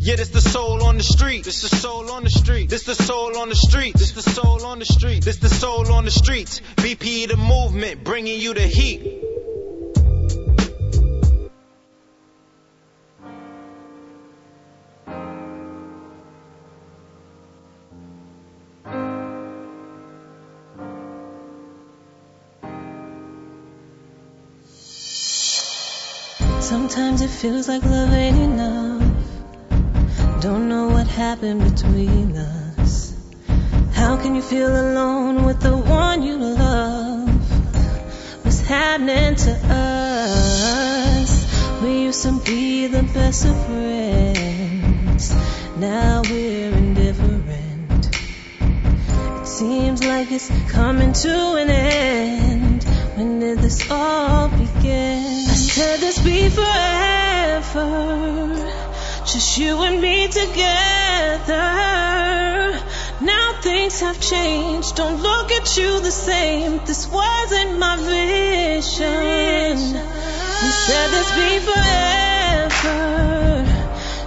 Yeah, this the soul on the street. This the soul on the street. This the soul on the streets. This the soul on the street. This the soul on the streets. BP the movement, bringing you the heat. Sometimes it feels like love ain't enough. Don't know what happened between us. How can you feel alone with the one you love? What's happening to us? We used to be the best of friends. Now we're indifferent. It seems like it's coming to an end. When did this all begin? Said this be forever. Just you and me together. Now things have changed. Don't look at you the same. This wasn't my vision. We said this be forever.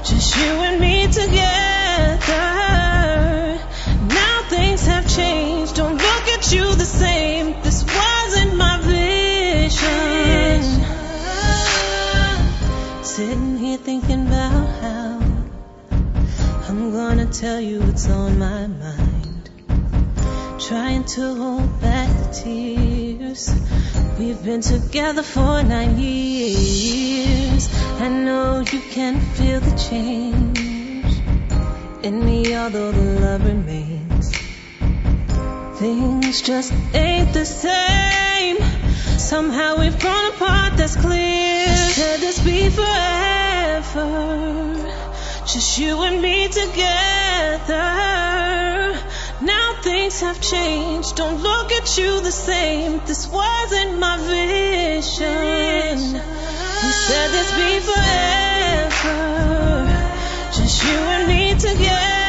Just you and me together. Now things have changed. Don't look at you the same. This wasn't my vision. Sitting here thinking about I'm gonna tell you what's on my mind. Trying to hold back the tears. We've been together for nine years. I know you can feel the change in me, although the love remains. Things just ain't the same. Somehow we've grown apart, that's clear. Said this be forever. Just you and me together. Now things have changed. Don't look at you the same. This wasn't my vision. We said this be forever. Just you and me together.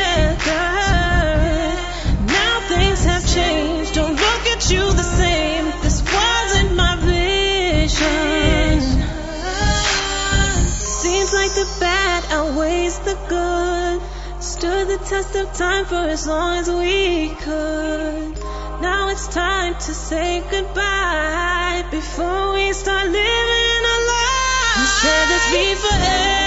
The good. Stood the test of time for as long as we could. Now it's time to say goodbye before we start living our lives. Said this be forever.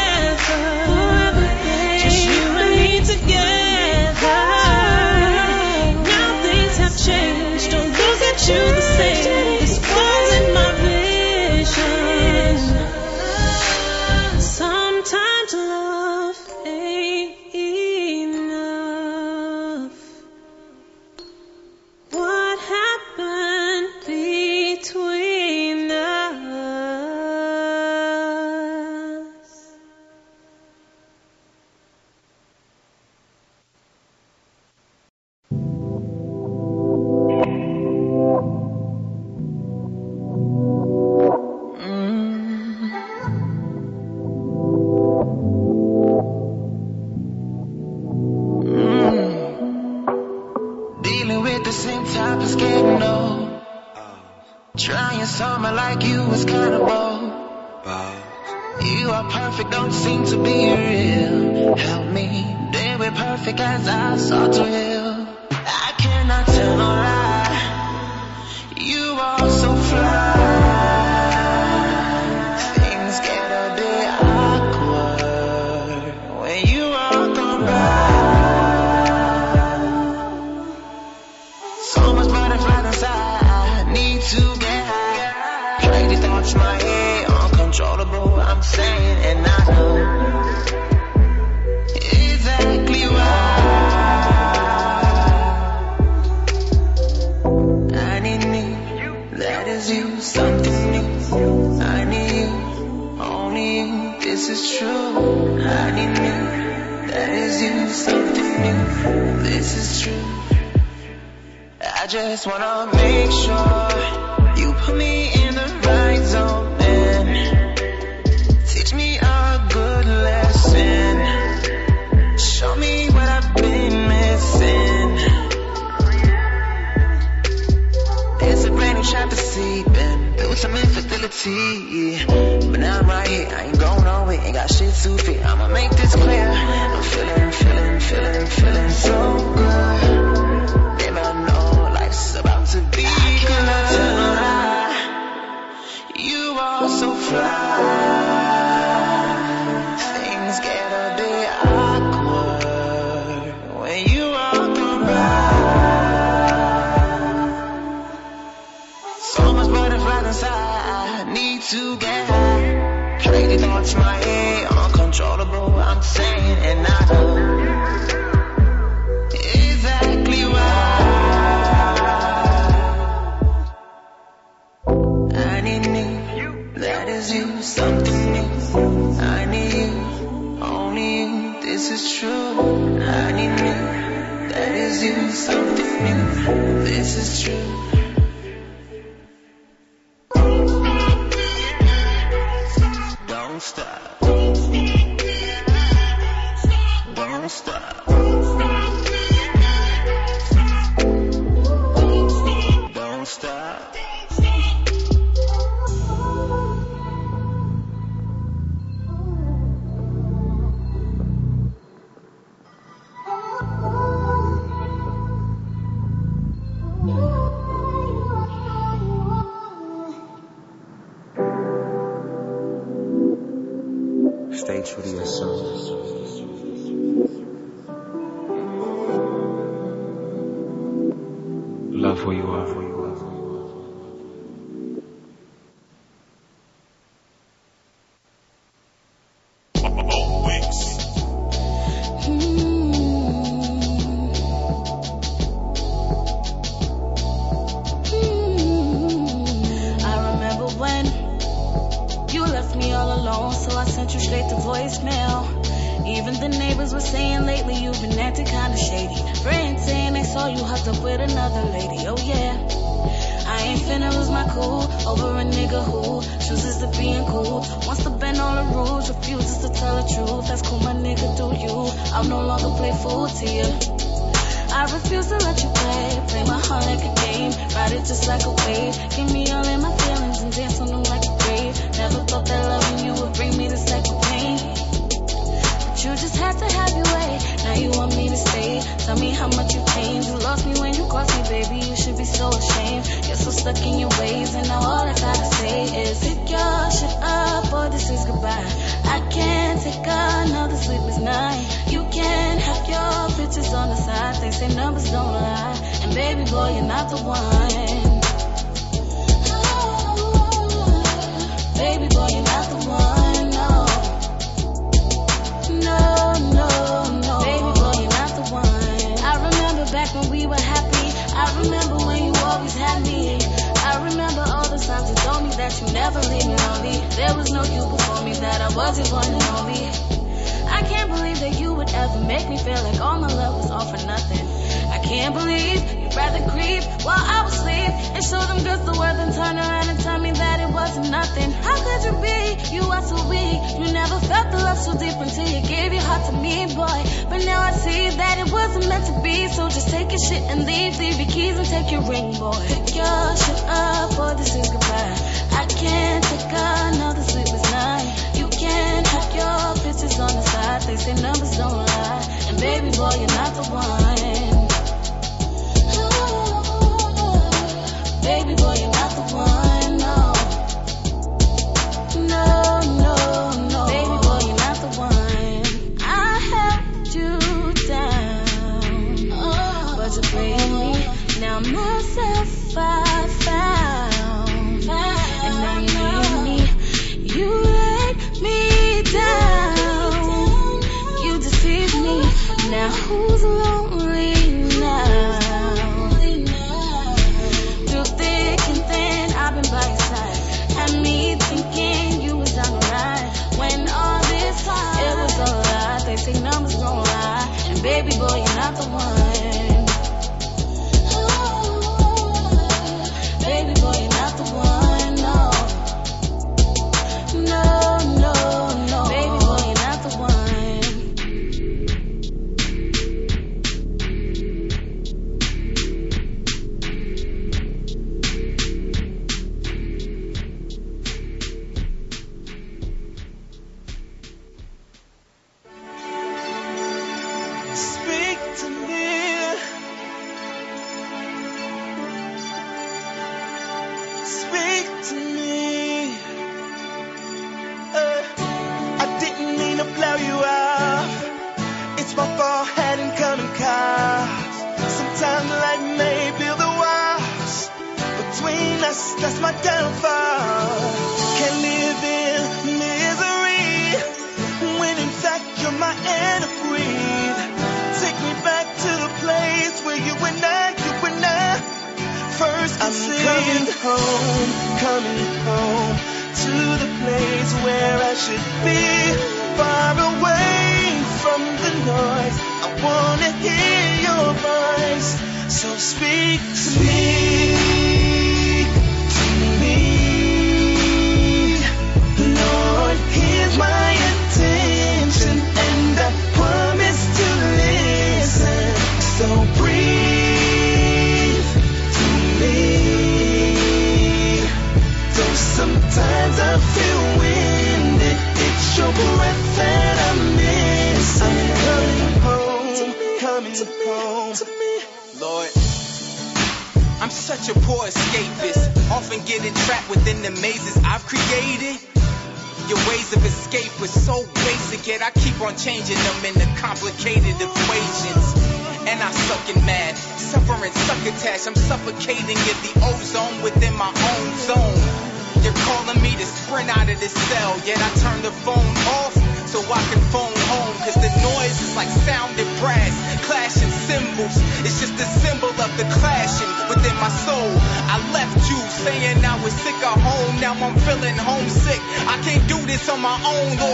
On my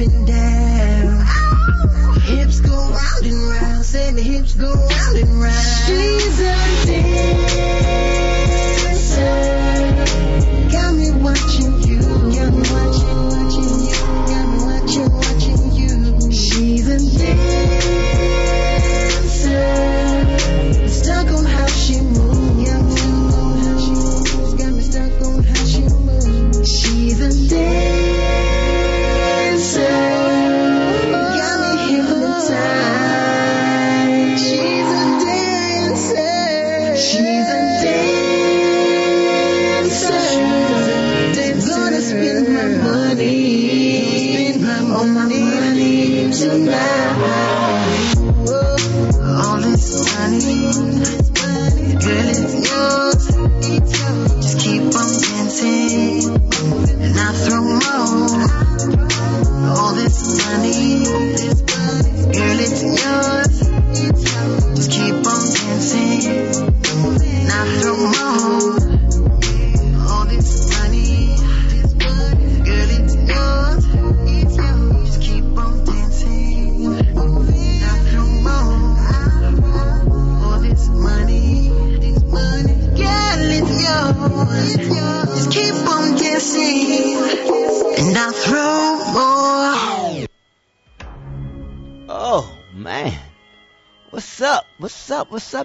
and down. Hips go round and round. Said the hips go round and round.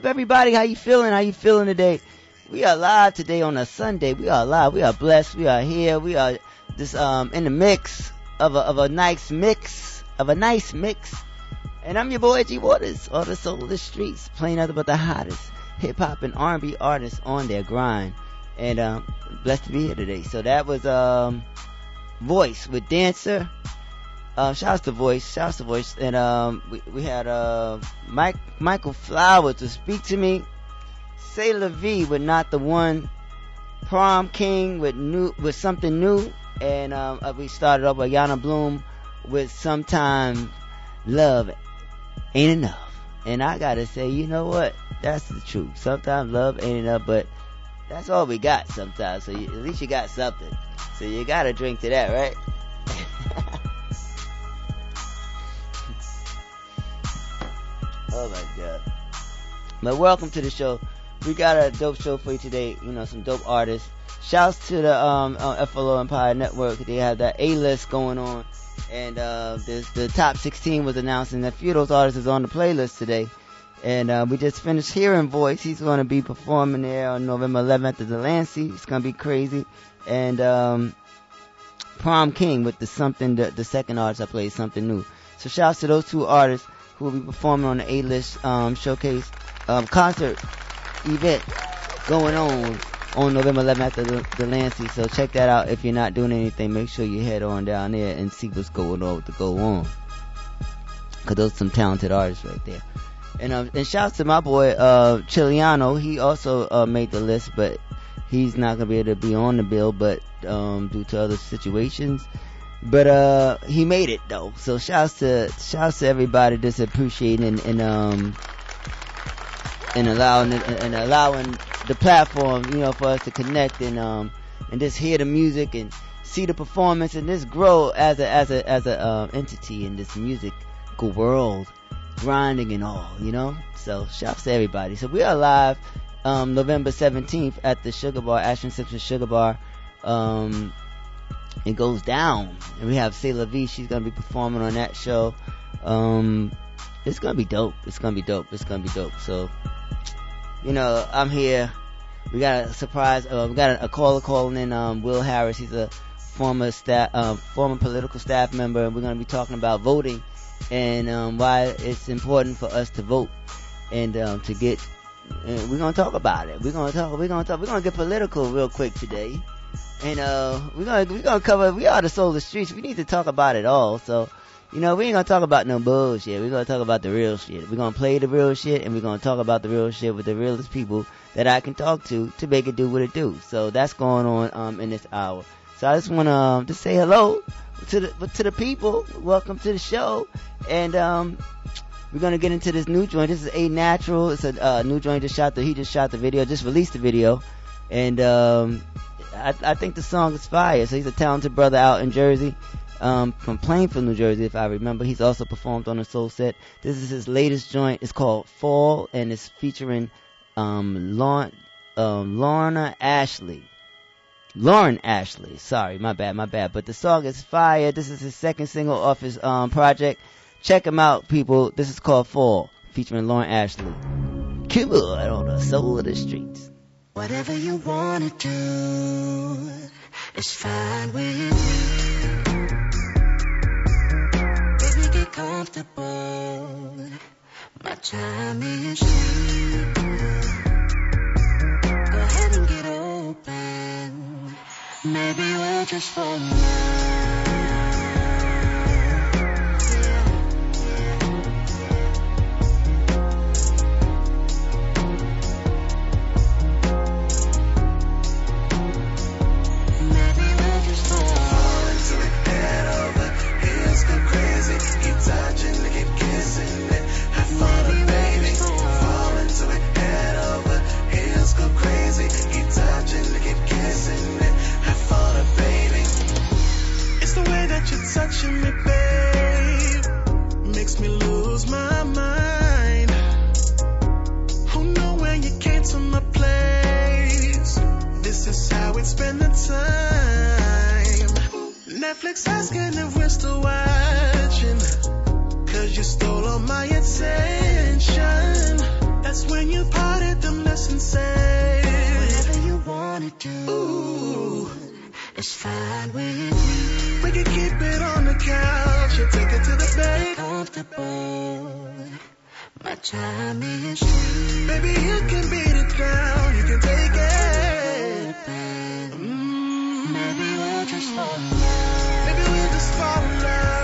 Up? Everybody? How you feeling? How you feeling today? We are live today on a Sunday. We are live. We are blessed. We are here. We are just um in the mix of a of a nice mix of a nice mix. And I'm your boy G Waters on the soul of the streets, playing nothing but the hottest hip hop and R&B artists on their grind. And um blessed to be here today. So that was um Voice with Dancer. Um, shouts to Voice, shouts to Voice, and um, we, we had uh, Mike Michael Flower to speak to me. Say Vie with not the one. Prom King with new with something new, and um, uh, we started off with Yana Bloom with sometime love ain't enough. And I gotta say, you know what? That's the truth. Sometimes love ain't enough, but that's all we got sometimes. So you, at least you got something. So you gotta drink to that, right? Oh my god. But welcome to the show. We got a dope show for you today. You know, some dope artists. Shouts to the um, uh, FLO Empire Network. They have that A list going on. And uh, the, the top 16 was announced, and a few of those artists is on the playlist today. And uh, we just finished hearing Voice. He's going to be performing there on November 11th at the Delancey. It's going to be crazy. And um, Prom King with the something, the, the second artist I played, something new. So shouts to those two artists will be performing on the A-list um, showcase um, concert event going on on November 11th at the, the Lancey. So check that out. If you're not doing anything, make sure you head on down there and see what's going on to go on. Cause those some talented artists right there. And um, and shouts to my boy uh Chiliano. He also uh, made the list, but he's not gonna be able to be on the bill, but um due to other situations. But uh he made it though. So shouts to shouts to everybody that's appreciating and, and um and allowing and allowing the platform, you know, for us to connect and um and just hear the music and see the performance and just grow as a as a as a um, entity in this musical world, grinding and all, you know. So shouts to everybody. So we are live um, November 17th at the Sugar Bar, Ashford Simpson Sugar Bar. Um, it goes down, and we have Sailor V. She's gonna be performing on that show. Um, it's gonna be dope. It's gonna be dope. It's gonna be dope. So, you know, I'm here. We got a surprise. Uh, we got a, a caller calling in. Um, Will Harris. He's a former staff, uh, former political staff member, and we're gonna be talking about voting and um, why it's important for us to vote and um, to get. And we're gonna talk about it. We're gonna talk. We're gonna talk. We're gonna get political real quick today, and uh, we're gonna we're gonna cover. We are the soul of the streets. We need to talk about it all. So, you know, we ain't gonna talk about no bullshit. We're gonna talk about the real shit. We're gonna play the real shit, and we're gonna talk about the real shit with the realest people that I can talk to to make it do what it do. So that's going on um in this hour. So I just wanna um, just say hello to the to the people. Welcome to the show, and um. We're gonna get into this new joint. This is a natural. It's a uh, new joint. Just shot the. He just shot the video. Just released the video, and um, I, I think the song is fire. So he's a talented brother out in Jersey, um, from Plainfield, New Jersey, if I remember. He's also performed on a Soul Set. This is his latest joint. It's called Fall, and it's featuring um, Lauren, um, Lorna Ashley. Lauren Ashley. Sorry, my bad, my bad. But the song is fire. This is his second single off his um, project. Check him out, people. This is called Fall, featuring Lauren Ashley. Come on, on the soul of the streets. Whatever you wanna do, it's fine with me. Baby, get comfortable. My time is free. Go ahead and get open. Maybe we'll just fall in touching me, babe. Makes me lose my mind. Oh no, when you came to my place. This is how we spend the time. Netflix asking if we're still watching. Cause you stole all my attention. That's when you parted them and said, Whatever you wanna do, Ooh. It's fine with me. We can keep it on the couch and take it to the bed. Comfortable. My time is free. Baby, you can beat it down, you can take it. Open. Mm, Maybe we'll just fall in love. Maybe we'll just fall in love.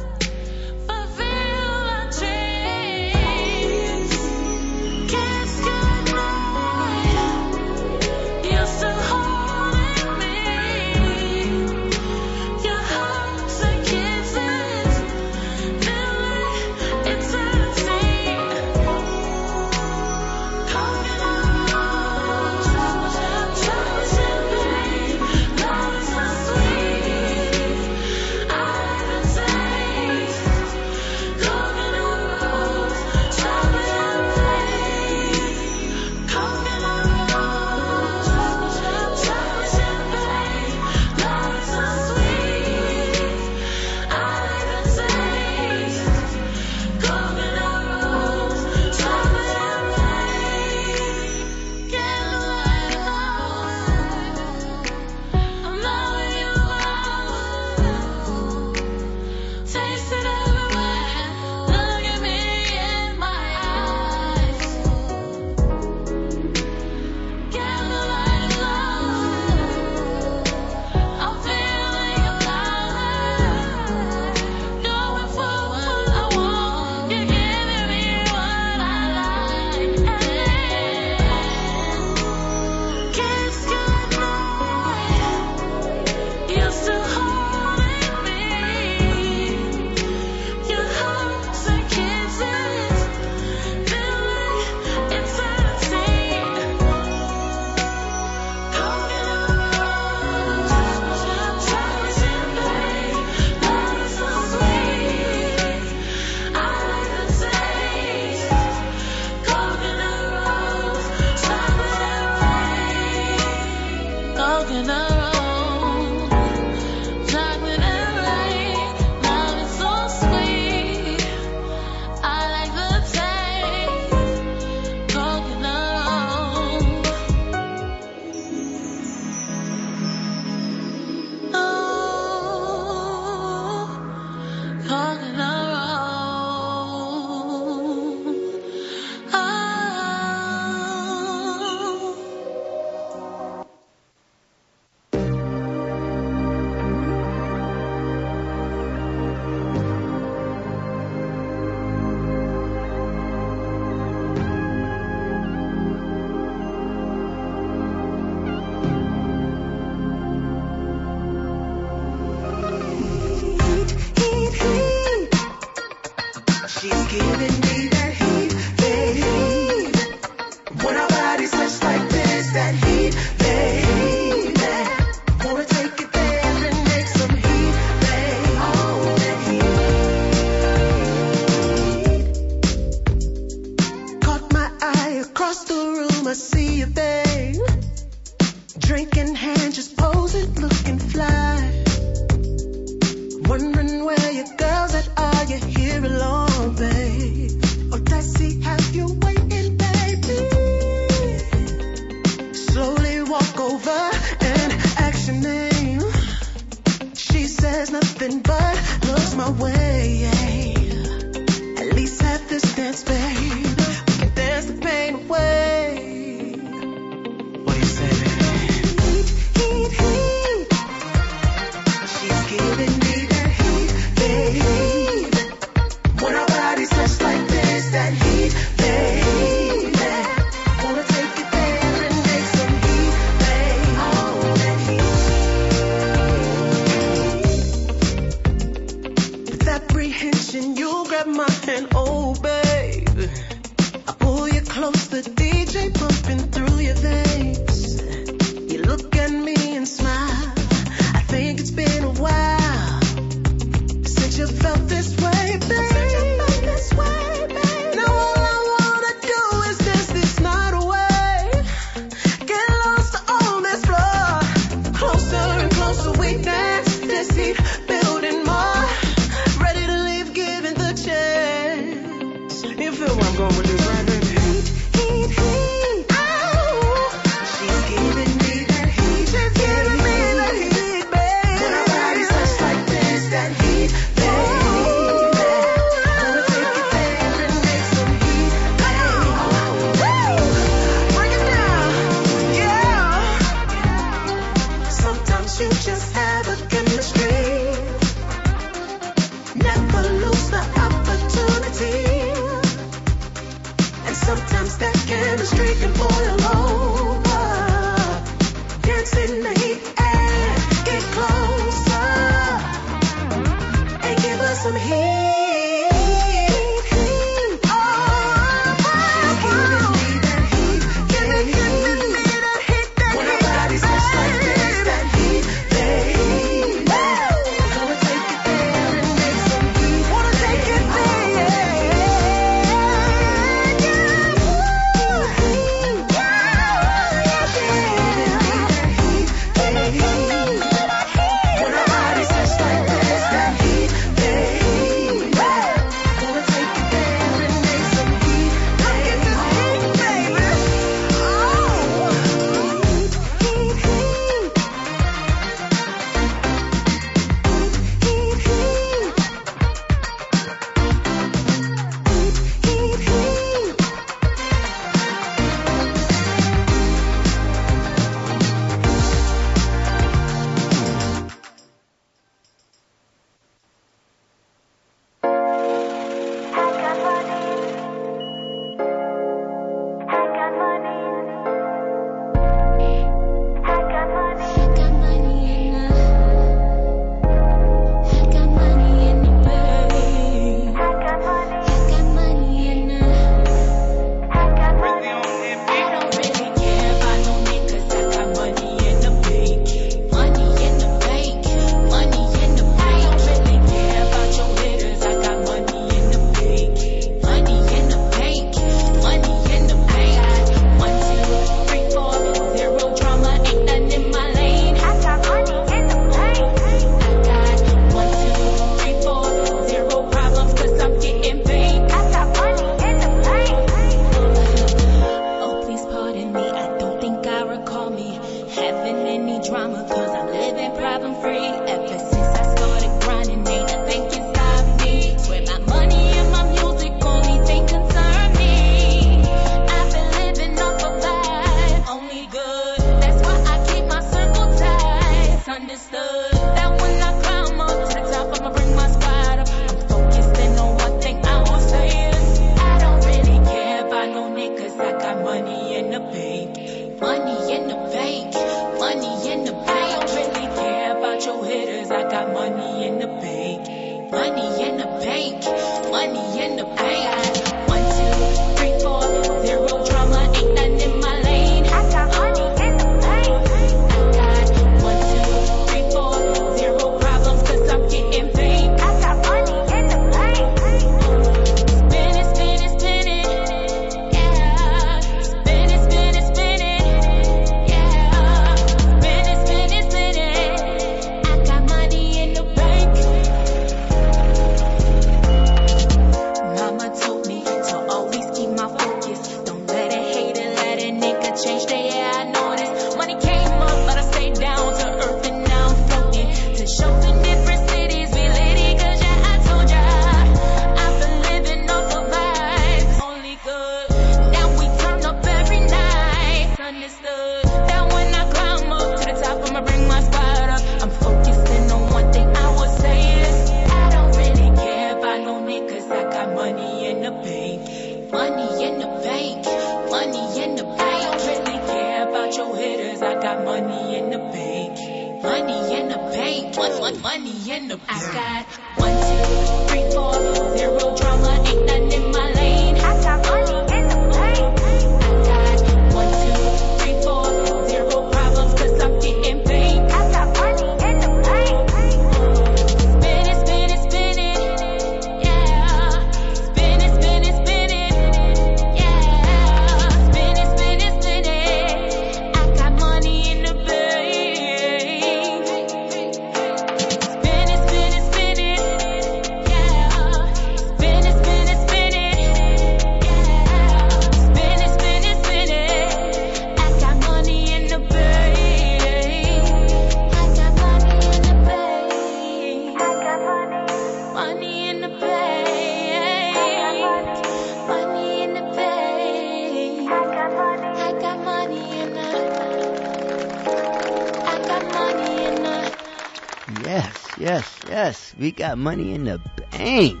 Got money in the bank.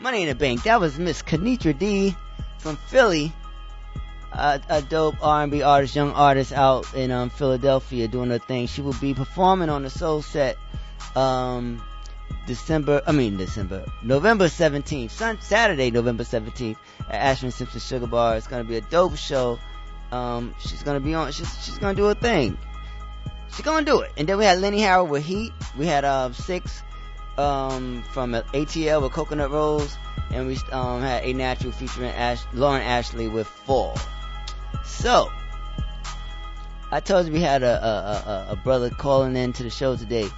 Money in the bank. That was Miss Kenitra D from Philly. Uh, a dope R&B artist, young artist out in um, Philadelphia doing her thing. She will be performing on the Soul Set um, December, I mean December, November 17th, Sun, Saturday, November 17th at Ashford Simpson Sugar Bar. It's gonna be a dope show. Um, she's gonna be on, she's, she's gonna do a thing. She's gonna do it. And then we had Lenny Howard with Heat. We had, uh, Six, um, from ATL with Coconut Rose. And we, um, had A Natural featuring Ash, Lauren Ashley with Fall. So, I told you we had a, a, a, a brother calling in to the show today.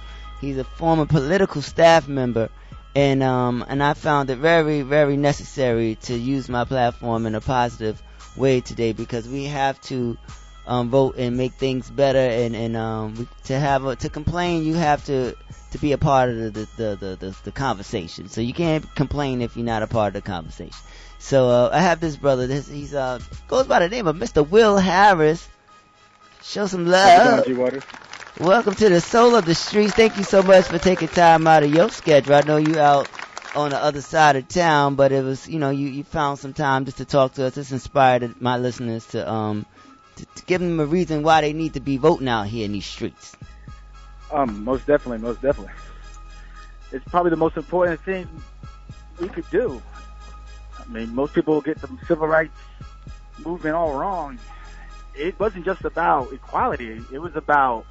He's a former political staff member, and um, and I found it very, very necessary to use my platform in a positive way today because we have to um, vote and make things better, and and um, we, to have a, to complain, you have to to be a part of the the, the the the conversation. So you can't complain if you're not a part of the conversation. So uh, I have this brother. This he's uh goes by the name of Mr. Will Harris. Show some love. Welcome to the Soul of the Streets. Thank you so much for taking time out of your schedule. I know you out on the other side of town, but it was, you know, you, you found some time just to talk to us. This inspired my listeners to, um, give them a reason why they need to be voting out here in these streets. Um, most definitely, most definitely. It's probably the most important thing we could do. I mean, most people get the civil rights movement all wrong. It wasn't just about equality. It was about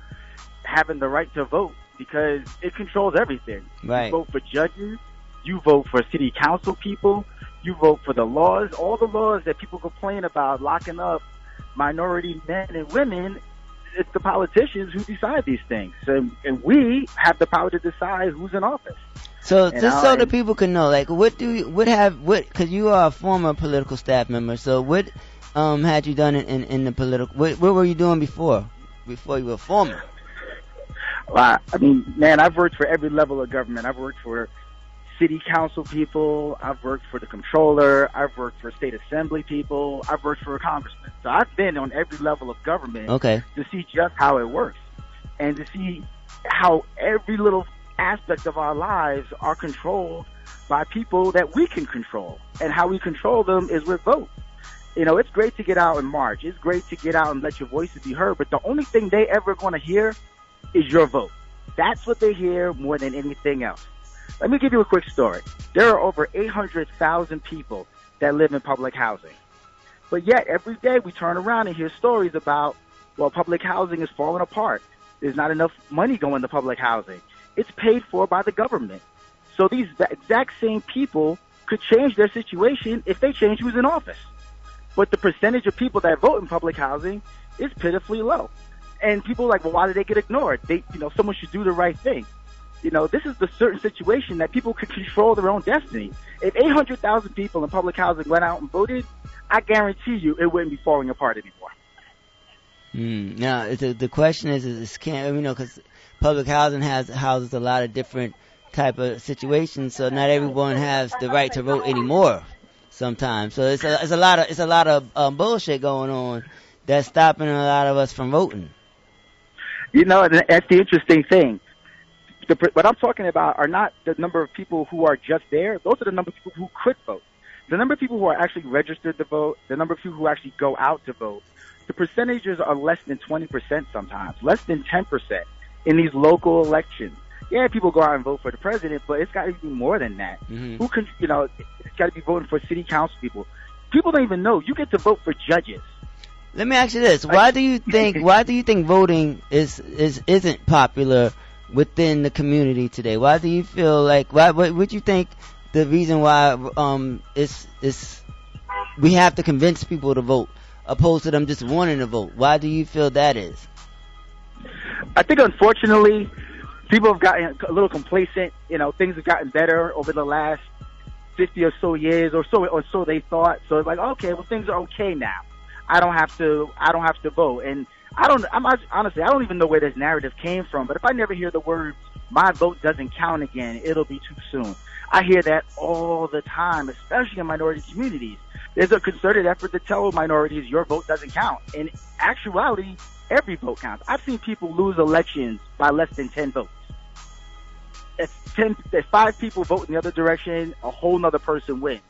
having the right to vote because it controls everything. Right. You vote for judges. You vote for city council people. You vote for the laws. All the laws that people complain about locking up minority men and women. It's the politicians who decide these things, and, and we have the power to decide who's in office. So And just so the people can know, like, what do you, what have, what, cause you are a former political staff member, so what, um, had you done in, in, in the political, what, what were you doing before? Before you were former? Well, I mean, man, I've worked for every level of government. I've worked for city council people. I've worked for the controller. I've worked for state assembly people. I've worked for a congressman. So I've been on every level of government Okay. to see just how it works and to see how every little aspect of our lives are controlled by people that we can control. And how we control them is with vote. You know, it's great to get out and march. It's great to get out and let your voices be heard. But the only thing they ever going to hear is your vote. That's what they hear more than anything else. Let me give you a quick story. There are over 800,000 people that live in public housing. But yet, every day we turn around and hear stories about, well, public housing is falling apart. There's not enough money going to public housing. It's paid for by the government. So these exact same people could change their situation if they change who's in office. But the percentage of people that vote in public housing is pitifully low. And people are like, well, why did they get ignored? They, you know, someone should do the right thing. You know, this is the certain situation that people could control their own destiny. If 800,000 people in public housing went out and voted, I guarantee you it wouldn't be falling apart anymore. Mm. Now, the the question is, is can you know because public housing has houses a lot of different type of situations, so not everyone has the right to vote anymore. Sometimes, so it's a it's a lot of it's a lot of um, bullshit going on that's stopping a lot of us from voting. You know, and that's the interesting thing. The, what I'm talking about are not the number of people who are just there. Those are the number of people who could vote. The number of people who are actually registered to vote, the number of people who actually go out to vote, the percentages are less than 20% sometimes, less than 10% in these local elections. Yeah, people go out and vote for the president, but it's got to be more than that. Mm-hmm. Who can, you know, it's got to be voting for city council people. People don't even know. You get to vote for judges. Let me ask you this: Why do you think why do you think voting is is isn't popular within the community today? Why do you feel like why what would you think the reason why um it's it's we have to convince people to vote opposed to them just wanting to vote? Why do you feel that is? I think unfortunately people have gotten a little complacent. You know, things have gotten better over the last fifty or so years, or so or so they thought. So it's like, okay, well things are okay now. I don't have to. I don't have to vote, and I don't. I'm honestly, I don't even know where this narrative came from. But if I never hear the words "my vote doesn't count" again, it'll be too soon. I hear that all the time, especially in minority communities. There's a concerted effort to tell minorities your vote doesn't count. In actuality, every vote counts. I've seen people lose elections by less than 10 votes. If 10, if five people vote in the other direction, a whole nother person wins.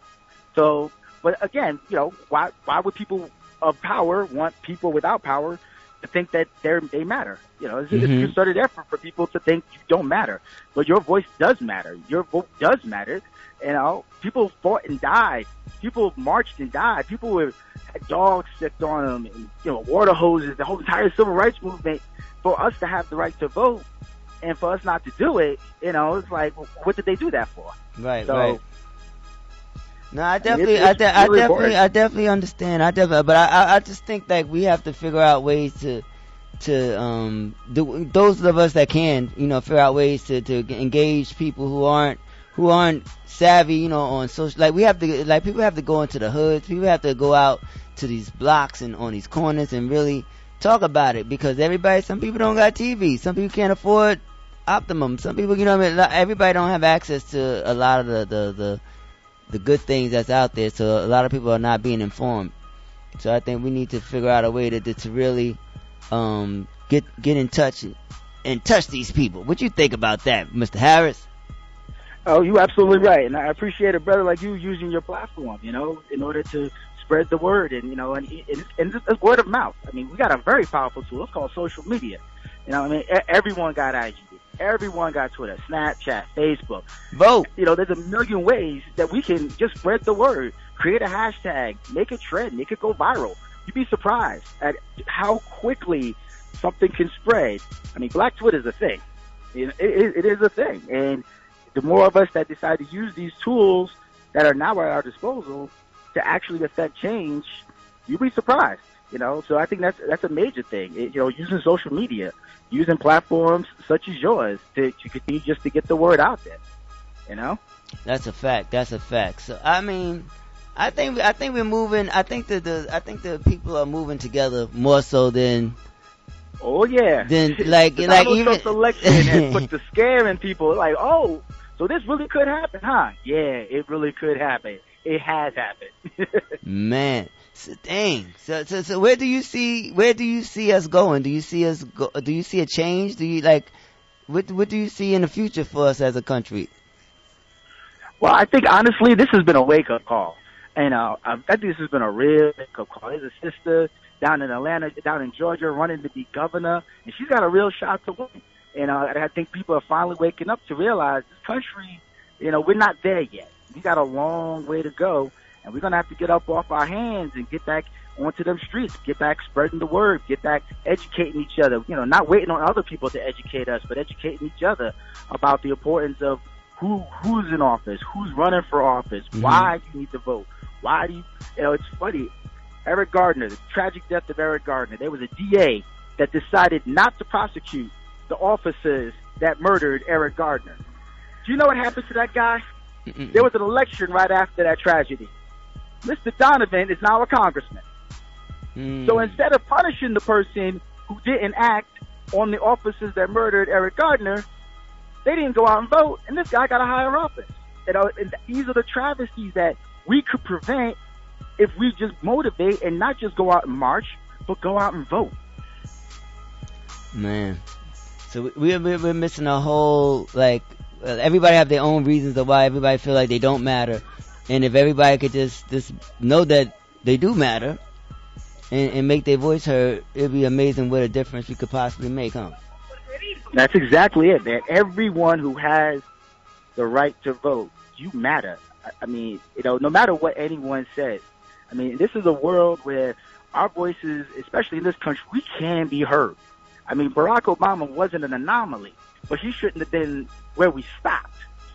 So, but again, you know, why, why would people of power want people without power to think that they're, they matter? You know, it's, mm-hmm. it's a concerted effort for people to think you don't matter, but your voice does matter. Your vote does matter. You know, people fought and died. People marched and died. People were had dogs sicked on them, and you know, water hoses. The whole entire civil rights movement for us to have the right to vote, and for us not to do it. You know, it's like, what did they do that for? Right, so, right. No, I definitely, I, de- I, definitely, I definitely understand. I definitely, but I, I just think that we have to figure out ways to, to, um, do, those of us that can, you know, figure out ways to, to engage people who aren't, who aren't savvy, you know, on social. Like we have to, like people have to go into the hoods. People have to go out to these blocks and on these corners and really talk about it because everybody, some people don't got TV. Some people can't afford Optimum. Some people, you know, I mean, everybody don't have access to a lot of the the the the good things that's out there. So a lot of people are not being informed. So I think we need to figure out a way to to really um, get get in touch and touch these people. What you think about that, Mr. Harris? Oh, you absolutely right, and I appreciate a brother like you using your platform, you know, in order to spread the word and you know, and and, and it's word of mouth. I mean, we got a very powerful tool. It's called social media. You know, I mean, everyone got IG. Everyone got Twitter, Snapchat, Facebook. Vote. You know, there's a million ways that we can just spread the word, create a hashtag, make a trend, make it go viral. You'd be surprised at how quickly something can spread. I mean, Black Twitter is a thing. It, it, it is a thing. And the more of us that decide to use these tools that are now at our disposal to actually affect change, you'd be surprised. You know, so I think that's that's a major thing. It, you know, using social media, using platforms such as yours to, to continue just to get the word out there. You know, that's a fact. That's a fact. So I mean, I think I think we're moving. I think that the I think the people are moving together more so than. Oh yeah. Then like the like Donald even Trump's election has put the scare in people. Like oh, so this really could happen, huh? Yeah, it really could happen. It has happened. Man, so, dang. So, so, so, where do you see where do you see us going? Do you see us go? Do you see a change? Do you like what what do you see in the future for us as a country? Well, I think honestly, this has been a wake up call, and uh, I think this has been a real wake up call. There's a sister down in Atlanta, down in Georgia, running to be governor, and she's got a real shot to win. And I think people are finally waking up to realize this country, you know, we're not there yet. We got a long way to go, and we're gonna have to get up off our hands and get back onto them streets, get back spreading the word, get back educating each other. You know, not waiting on other people to educate us, but educating each other about the importance of who who's in office, who's running for office, Mhm. why you need to vote, why do you? You know, it's funny. Eric Gardner, the tragic death of Eric Gardner. There was a DA that decided not to prosecute the officers that murdered Eric Gardner. Do you know what happened to that guy? Mm-mm. There was an election right after that tragedy. Mr. Donovan is now a congressman. Mm. So instead of punishing the person who didn't act on the officers that murdered Eric Gardner, they didn't go out and vote, and this guy got a higher office. You know, and these are the travesties that we could prevent if we just motivate and not just go out and march, but go out and vote. Man. So we- we're, we're missing a whole, like, uh, everybody have their own reasons of why everybody feel like they don't matter. And if everybody could just, just know that they do matter and, and make their voice heard, it'd be amazing what a difference we could possibly make, huh? That's exactly it, man. Everyone who has the right to vote, you matter. I- mean, you know, no matter what anyone says. I mean, this is a world where our voices, especially in this country, we can be heard. I mean, Barack Obama wasn't an anomaly, but he shouldn't have been where we stopped.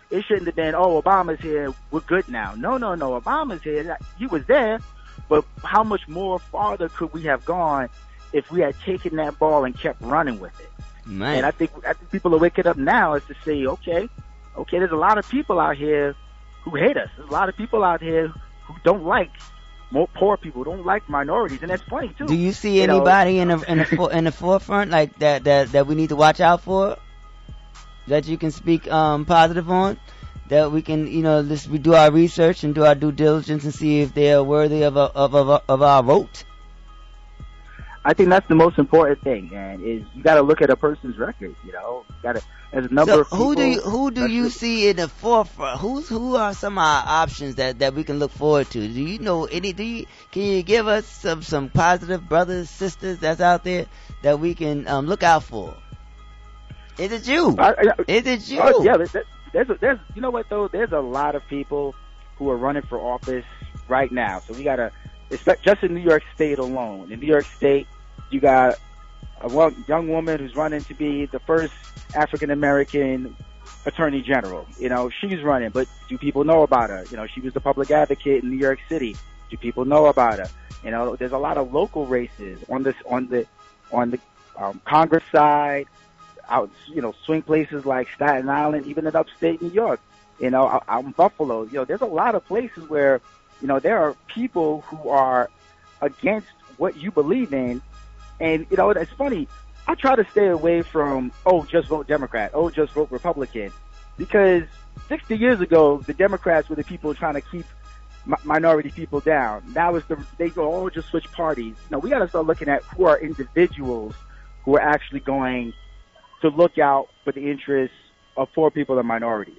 It shouldn't have been, oh, Obama's here, we're good now. No, no, no, Obama's here. He was there, but how much more farther could we have gone if we had taken that ball and kept running with it? Man. And I think I think people are waking up now is to say, okay, okay, there's a lot of people out here who hate us. There's a lot of people out here who don't like more poor people, don't like minorities, and that's funny too. Do you see You know, anybody in the in the in the forefront like that that that we need to watch out for? That you can speak um positive on? That we can you know this we do our research and do our due diligence and see if they are worthy of a, of of, of our vote. I think that's the most important thing, man. Is you got to look at a person's record. You know, got to. There's a number So of people. who do you who do you see in the forefront? Who's who are some of our options that that we can look forward to? Do you know any? Do you can you give us some some positive brothers sisters that's out there that we can um look out for? Is it you? I- I- Is it you? Oh, yeah, there's, there's, a, there's, you know what though? There's a lot of people who are running for office right now. So we got to, just in New York State alone. In New York State, you got a young woman who's running to be the first African American attorney general. You know, she's running, but do people know about her? You know, she was the public advocate in New York City. Do people know about her? You know, there's a lot of local races on this, on the, on the um, Congress side, out, you know, swing places like Staten Island, even in upstate New York, you know, out, out in Buffalo. You know, there's a lot of places where, you know, there are people who are against what you believe in. And, you know, it's funny. I try to stay away from, oh, just vote Democrat. Oh, just vote Republican. Because 60 years ago, the Democrats were the people trying to keep mi- minority people down. Now it's the, they go, oh, just switch parties. No, we got to start looking at who are individuals who are actually going to look out for the interests of poor people and minorities.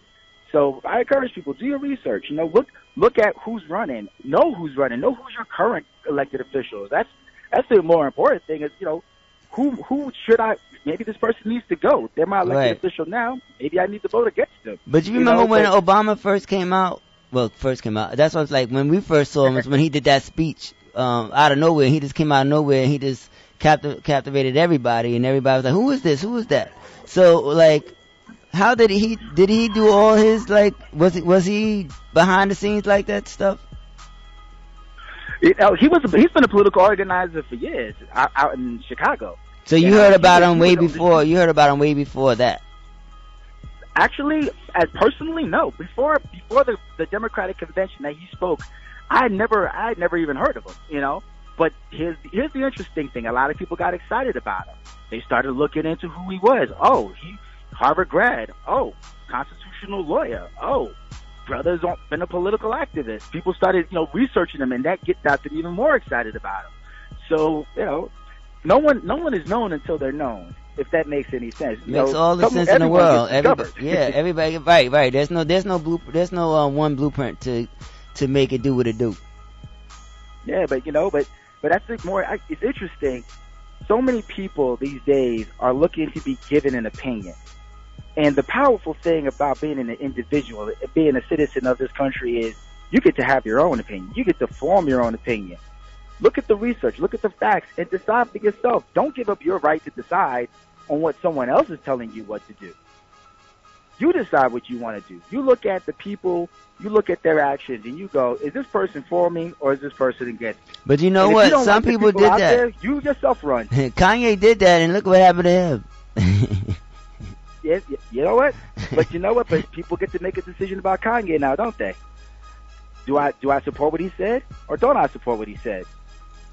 So I encourage people do your research. You know, look look at who's running, know who's running, know who's your current elected officials. That's that's the more important thing. Is you know who who should I? Maybe this person needs to go. They're my elected Right. official now. Maybe I need to vote against them. But you You remember know, when but- Obama first came out? Well, first came out. That's what it's like when we first saw him was when he did that speech um, out of nowhere. He just came out of nowhere and he just captiv- captivated everybody, and everybody was like, "Who is this? Who is that?" So like, how did he did he do all his like was he was he behind the scenes like that stuff? You oh, know, he was he's been a political organizer for years out, out in Chicago. So you heard uh, he about him way was on the before. You heard about him way before that. Actually, as personally, no. Before before the the Democratic convention that he spoke, I had never I had never even heard of him. You know. But here's here's the interesting thing. A lot of people got excited about him. They started looking into who he was. Oh, he Harvard grad. Oh, constitutional lawyer. Oh, brother's been a political activist. People started you know researching him, and that get got them even more excited about him. So you know, no one no one is known until they're known. If that makes any sense. You Makes know, all the sense in the world. Everybody, yeah, everybody, right, right. There's no, there's no blue, there's no uh, one blueprint to to make it do what it do. Yeah, but you know, but but that's the more. I, it's interesting so many people these days are looking to be given an opinion. And the powerful thing about being an individual, being a citizen of this country is you get to have your own opinion. You get to form your own opinion. Look at the research, look at the facts, and decide for yourself. Don't give up your right to decide on what someone else is telling you what to do. You decide what you want to do. You look at the people, you look at their actions, and you go, is this person for me or is this person against me? But you know And what? you Some like the people did that. There, you yourself run. Kanye did that, and look what happened to him. Yes, y- you know what? But you know what? But people get to make a decision about Kanye now, don't they? Do I do I support what he said or don't I support what he said?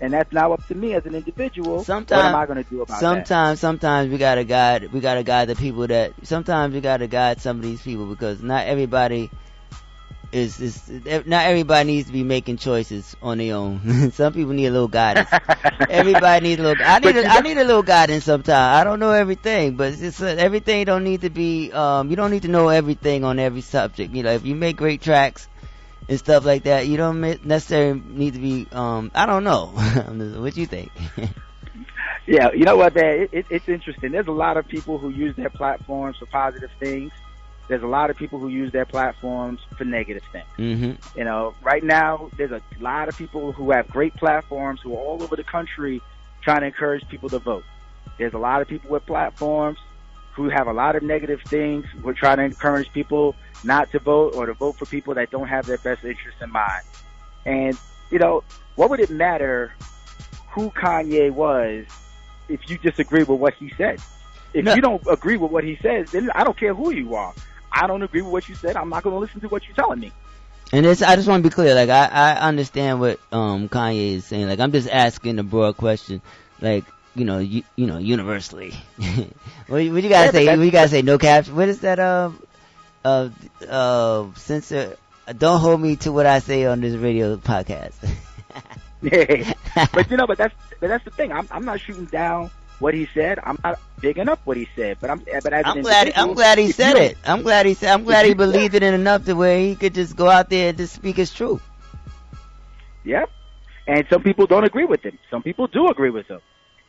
And that's now up to me as an individual. Sometimes, what am I going to do about that? sometimes, sometimes we gotta guide, we gotta guide the people that. Sometimes we gotta guide some of these people because not everybody is is not everybody needs to be making choices on their own. some people need a little guidance. everybody needs a little. I need a, I need a little guidance sometimes. I don't know everything, but it's just, uh, everything don't need to be. Um, you don't need to know everything on every subject. You know, if you make great tracks and stuff like that, you don't necessarily need to be. Um, I don't know. what do you think? Yeah, you know what, man? It, it, it's interesting. There's a lot of people who use their platforms for positive things. There's a lot of people who use their platforms for negative things. mm-hmm. You know, right now there's a lot of people who have great platforms who are all over the country trying to encourage people to vote. There's a lot of people with platforms who have a lot of negative things. We're trying to encourage people not to vote or to vote for people that don't have their best interests in mind. And, you know, what would it matter who Kanye was if you disagree with what he said? If No. you don't agree with what he says, then I don't care who you are. I don't agree with what you said. I'm not going to listen to what you're telling me. And it's, I just want to be clear. Like, I, I understand what um Kanye is saying. Like, I'm just asking a broad question. Like, you know, you, you know, universally. what, what you gotta Yeah, say? What you gotta say? No caps. What is that? Um, uh, uh, censor. Don't hold me to what I say on this radio podcast. Yeah, but you know, but that's but that's the thing. I'm I'm not shooting down what he said. I'm not bigging up what he said. But I'm but as I'm glad. I'm glad he said it. I'm glad he said. I'm glad he believed it in enough to where he could just go out there and just speak his truth. Yep. And some people don't agree with him. Some people do agree with him.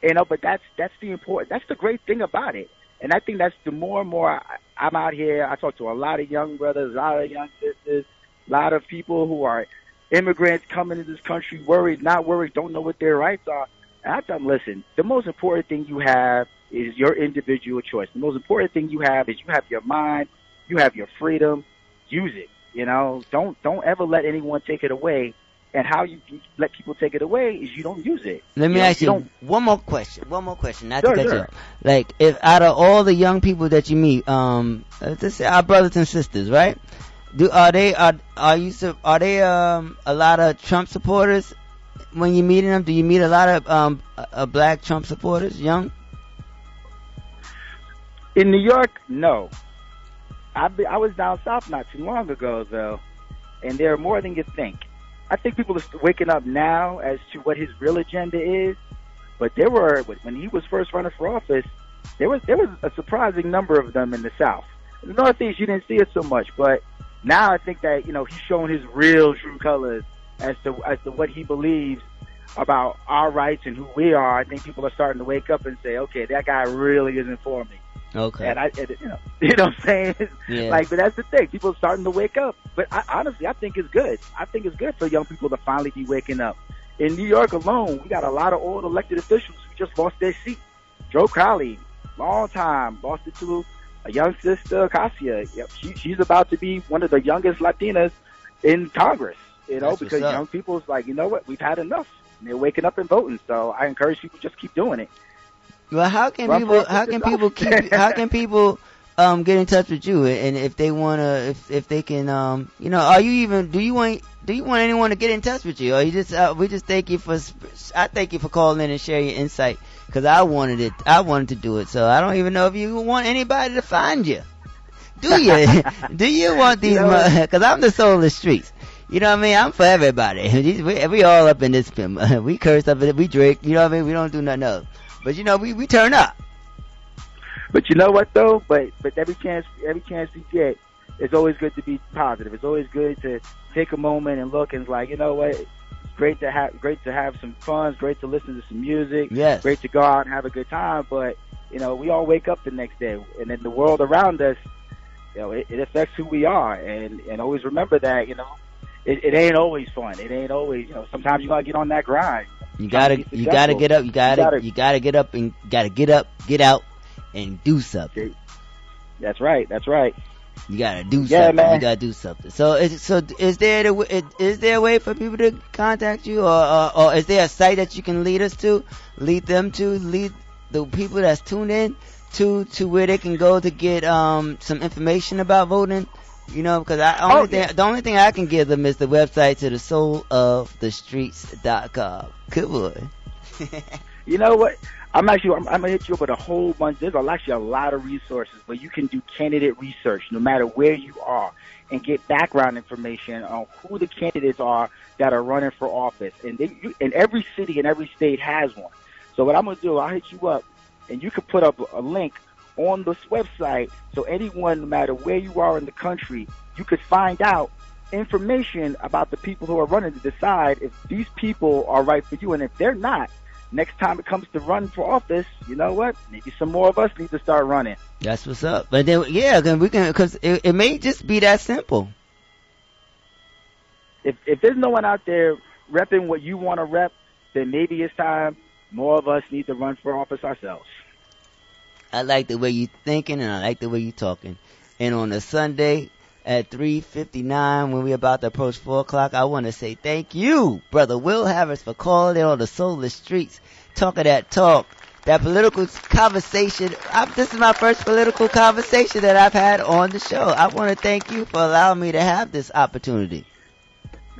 You know, but that's that's the important. That's the great thing about it. And I think that's the more and more I, I'm out here. I talk to a lot of young brothers, a lot of young sisters, a lot of people who are immigrants coming to this country, worried, not worried, don't know what their rights are. And I tell them, listen, the most important thing you have is your individual choice. The most important thing you have is you have your mind, you have your freedom. Use it. You know, don't don't ever let anyone take it away. And how you let people take it away is you don't use it. Let me You know, ask you one more question. One more question. Not Sure, to cut sure. off. Like, if out of all the young people that you meet, um, let's just say our brothers and sisters, right? Do are they are are you are they um a lot of Trump supporters when you meeting them? Do you meet a lot of um uh, black Trump supporters, young? In New York, no. I be, I was down south not too long ago though, and there are more than you think. I think people are waking up now as to what his real agenda is, but there were when he was first running for office, there was there was a surprising number of them in the south. In the northeast, you didn't see it so much, but now I think that you know he's showing his real true colors as to as to what he believes about our rights and who we are. I think people are starting to wake up and say, okay, that guy really isn't for me. Okay. And I, and, you know, you know what I'm saying? Yeah. Like, but that's the thing. People are starting to wake up. But I, honestly, I think it's good. I think it's good for young people to finally be waking up. In New York alone, we got a lot of old elected officials who just lost their seat. Joe Crowley, long time, lost it to a young sister, Cassia. Yep, she, she's about to be one of the youngest Latinas in Congress. You know, That's because young people's like, you know what, we've had enough. And they're waking up and voting. So I encourage people just keep doing it. Well, how can people? How can people keep? How can people um get in touch with you? And if they wanna, if if they can, um, you know, are you even? Do you want? Do you want anyone to get in touch with you? Or you just? Uh, we just thank you for. I thank you for calling in and sharing your insight because I wanted it. I wanted to do it. So I don't even know if you want anybody to find you. Do you? do you want these? You know- Because I'm the soul of the streets. You know what I mean? I'm for everybody. We, we all up in this. We curse up it. We drink. You know what I mean? We don't do nothing else. But you know, we we turn up. But you know what though? But but every chance every chance you get, it's always good to be positive. It's always good to take a moment and look and like, you know what? great to have great to have some fun, it's great to listen to some music, Yes. great to go out and have a good time. But you know, we all wake up the next day, and then the world around us, you know, it, it affects who we are, and and always remember that, you know, it, it ain't always fun. It ain't always, you know, sometimes you gotta get on that grind. You gotta, you gotta get up. You gotta, gotta- you gotta get up and gotta get up, get out, and do something. That's right. That's right. You gotta do Yeah, something. man. You gotta do something. So, is, so is there the, w- is there a way for people to contact you, or, or, or is there a site that you can lead us to, lead them to, lead the people that's tuned in to to where they can go to get um some information about voting? You know, because I only Oh, thing, yeah. the only thing I can give them is the website to the soul of the streets.com. Good boy. You know what? I'm actually I'm, I'm gonna hit you up with a whole bunch. There's actually a lot of resources where you can do candidate research, no matter where you are, and get background information on who the candidates are that are running for office. And they, you, and every city and every state has one. So what I'm gonna do, I'll hit you up, and you can put up a link on this website so anyone, no matter where you are in the country, you could find out information about the people who are running to decide if these people are right for you, and if they're not, next time it comes to run for office, you know what? Maybe some more of us need to start running. That's what's up. But then, yeah, then we can, cause it, it may just be that simple. If if there's no one out there repping what you want to rep, then maybe it's time more of us need to run for office ourselves. I like the way you thinking and I like the way you talking. And on a Sunday at 3.59 when we about to approach 4 o'clock, I want to say thank you, Brother Will Harris, for calling in on the Soulless Streets, talking that talk, that political conversation. I, this is my first political conversation that I've had on the show. I want to thank you for allowing me to have this opportunity.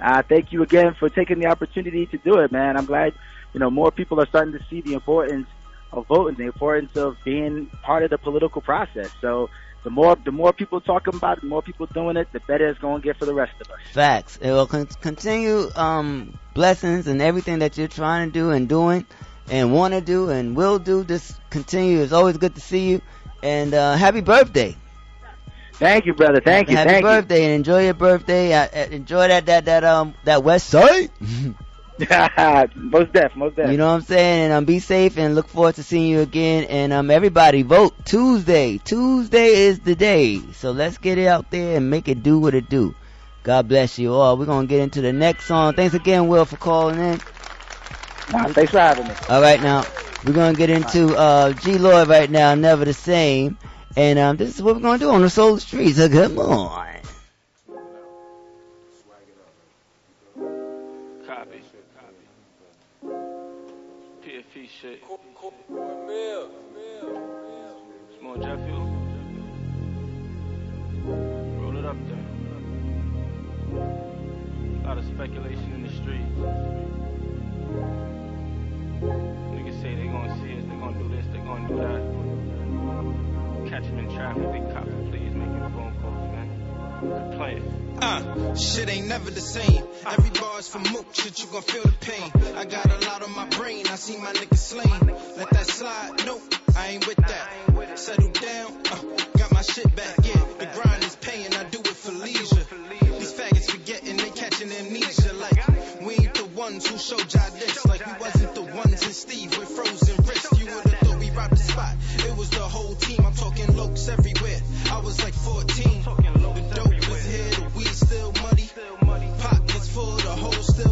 Uh, thank you again for taking the opportunity to do it, man. I'm glad, you know, more people are starting to see the importance of voting, the importance of being part of the political process. So the more, the more people talking about it, the more people doing it, the better it's going to get for the rest of us. Facts. It will con- continue um, blessings and everything that you're trying to do and doing and want to do and will do. Just continue. It's always good to see you. And uh, happy birthday. Thank you, brother. Thank you. Happy Thank birthday and enjoy your birthday. Enjoy that that that um that West Side. most def, most def. You know what I'm saying? And um, be safe and look forward to seeing you again. And um, everybody vote Tuesday. Tuesday is the day. So let's get it out there and make it do what it do. God bless you all. We're gonna get into the next song. Thanks again, Will, for calling in. Nah, thanks for having me. All right, now we're gonna get into uh, G Lloyd right now. Never the same. And um, this is what we're gonna do on the Soul Streets. So come on. Speculation in the streets. Niggas say they gonna see us, they gonna do this, they gonna do that. Catch them in traffic, they cop them, please phone calls, man. Uh, shit ain't never the same. Every bar's for mook, shit, you gon' feel the pain. I got a lot on my brain, I see my niggas slain. Let that slide, nope, I ain't with that. Settle down, uh, got my shit back, yeah. The grind is paying, I do it for leisure. These faggots forgetting, they catching amnesia. Like, we ain't the ones who showed y'all this. Like, we wasn't the ones in Steve with frozen wrists. You would've thought we robbed the spot. It was the whole team, I'm talking lokes everywhere. I was like 14. The dope was here, the weed still muddy. Pockets full, the whole still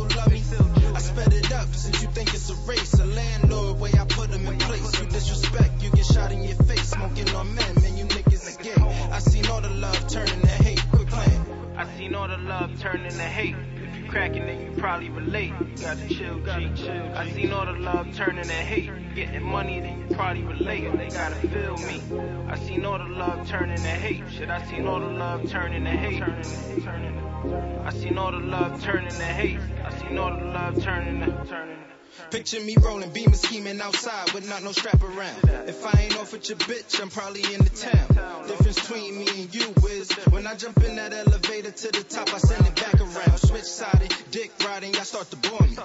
love turn into hate. Getting money, then you probably relate. They gotta feel me. I seen all the love turn into hate. Shit, I seen all the love turn into hate. I seen all the love turn into hate. I seen all the love turn into turn into. Picture me rolling, beamer scheming outside with not no strap around. If I ain't off with your bitch, I'm probably in the town. Difference between me and you is when I jump in that elevator to the top, I send it back around. Switch sided, dick riding, y'all start to bore me.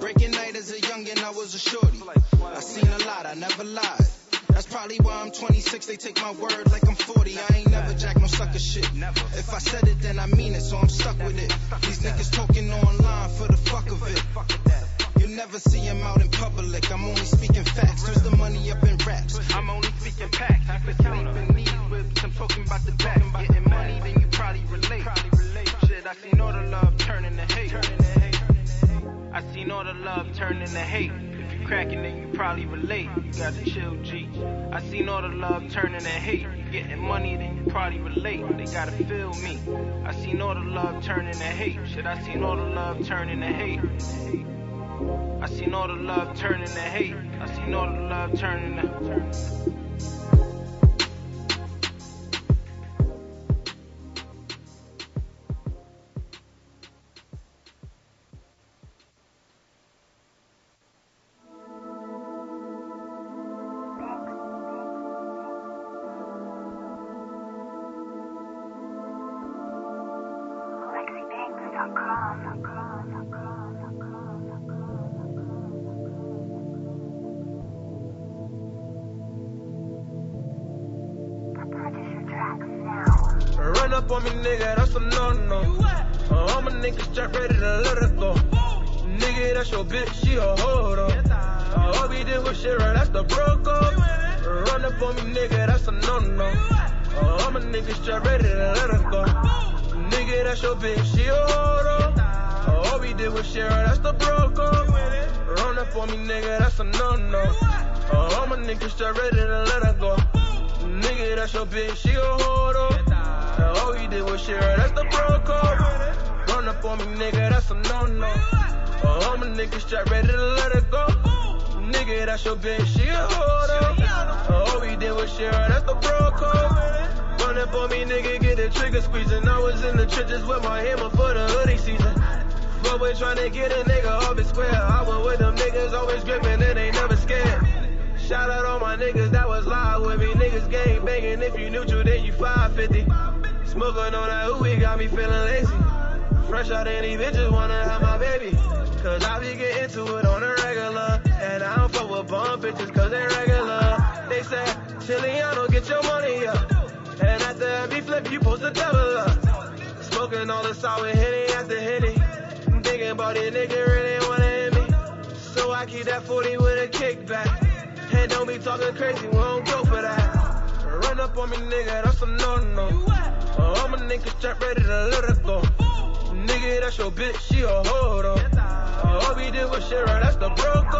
Breaking night as a youngin', I was a shorty. I seen a lot, I never lied. That's probably why I'm 26, they take my word like I'm 40. I ain't never jack no sucker shit. If I said it, then I mean it, so I'm stuck with it. These niggas talking online for the fuck of it. Never see him out in public. I'm only speaking facts. Twist the money up in raps. I'm only speaking facts. I could sleep in these whips. I'm talking about the back. Getting money, then you probably relate. Shit, I seen all the love turn into hate. I seen all the love turn into hate. If you cracking, then you probably relate. You gotta chill, G. I seen all the love turn into hate. Getting money, then you probably relate. They gotta feel me. I seen all the love turn into hate. Shit, I seen all the love turn into hate. I seen all the love turn into hate. I seen all the love turn into. Bitch, she a hold. Uh, all we did was shit right, that's the up. Run up on me, nigga, that's a no-no. Uh, all my niggas straight ready to let her go. Nigga, that's your bitch, she a hold up. Uh, all we did was share, that's the bro code. Run up on me, nigga, that's a no-no. Uh, all my niggas straight ready to let her go. Nigga, that's your bitch, she a hold up. All we did was share, that's the bro code. Run up me, nigga, get the trigger squeezing. I was in the trenches with my hammer for the hoodie season. But we're trying to get a nigga off his square. I was with them niggas, always gripping and they never scared. Shout out all my niggas that was live with me. Niggas gang banging. If you neutral, then you 550. Smoking on that ooey got me feeling lazy. Fresh out any bitches wanna have my baby. Cause I be getting to it on a regular. And I don't fuck with bum bitches cause they regular. They say, Chiliano, get your money up. And after every flip, you post a double up. Smoking all the sour henny after henny. Thinking about it, nigga really wanna hit me. So I keep that 40 with a kickback. And don't be talking crazy, we don't go for that. Run up on me, nigga, that's a no-no. Uh, all my niggas straight ready to let her go. Nigga, that's your bitch, she a hold up. Uh, all we did was shit right, that's the up.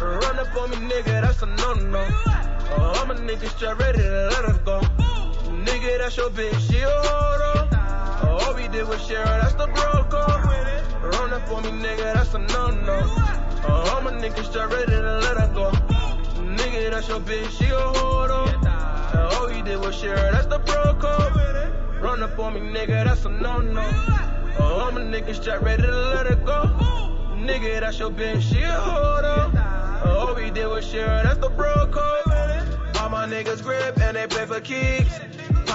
Run up on me, nigga, that's a no-no. Uh, all my niggas straight ready to let her go. Nigga, that's your bitch, she a. Uh, all we did was shit right, that's the broke up. Run up on me, nigga, that's a no-no. Uh, all my niggas ready to let her go. Nigga, that's your bitch, she. Uh, all we did was share, that's the bro code. Run up on me, nigga, that's a no-no. Uh, all my niggas straight ready to let her go. Nigga, that's your bitch, she a hold up. Uh, all we did was share, that's the bro code. All my niggas grip and they play for keeps.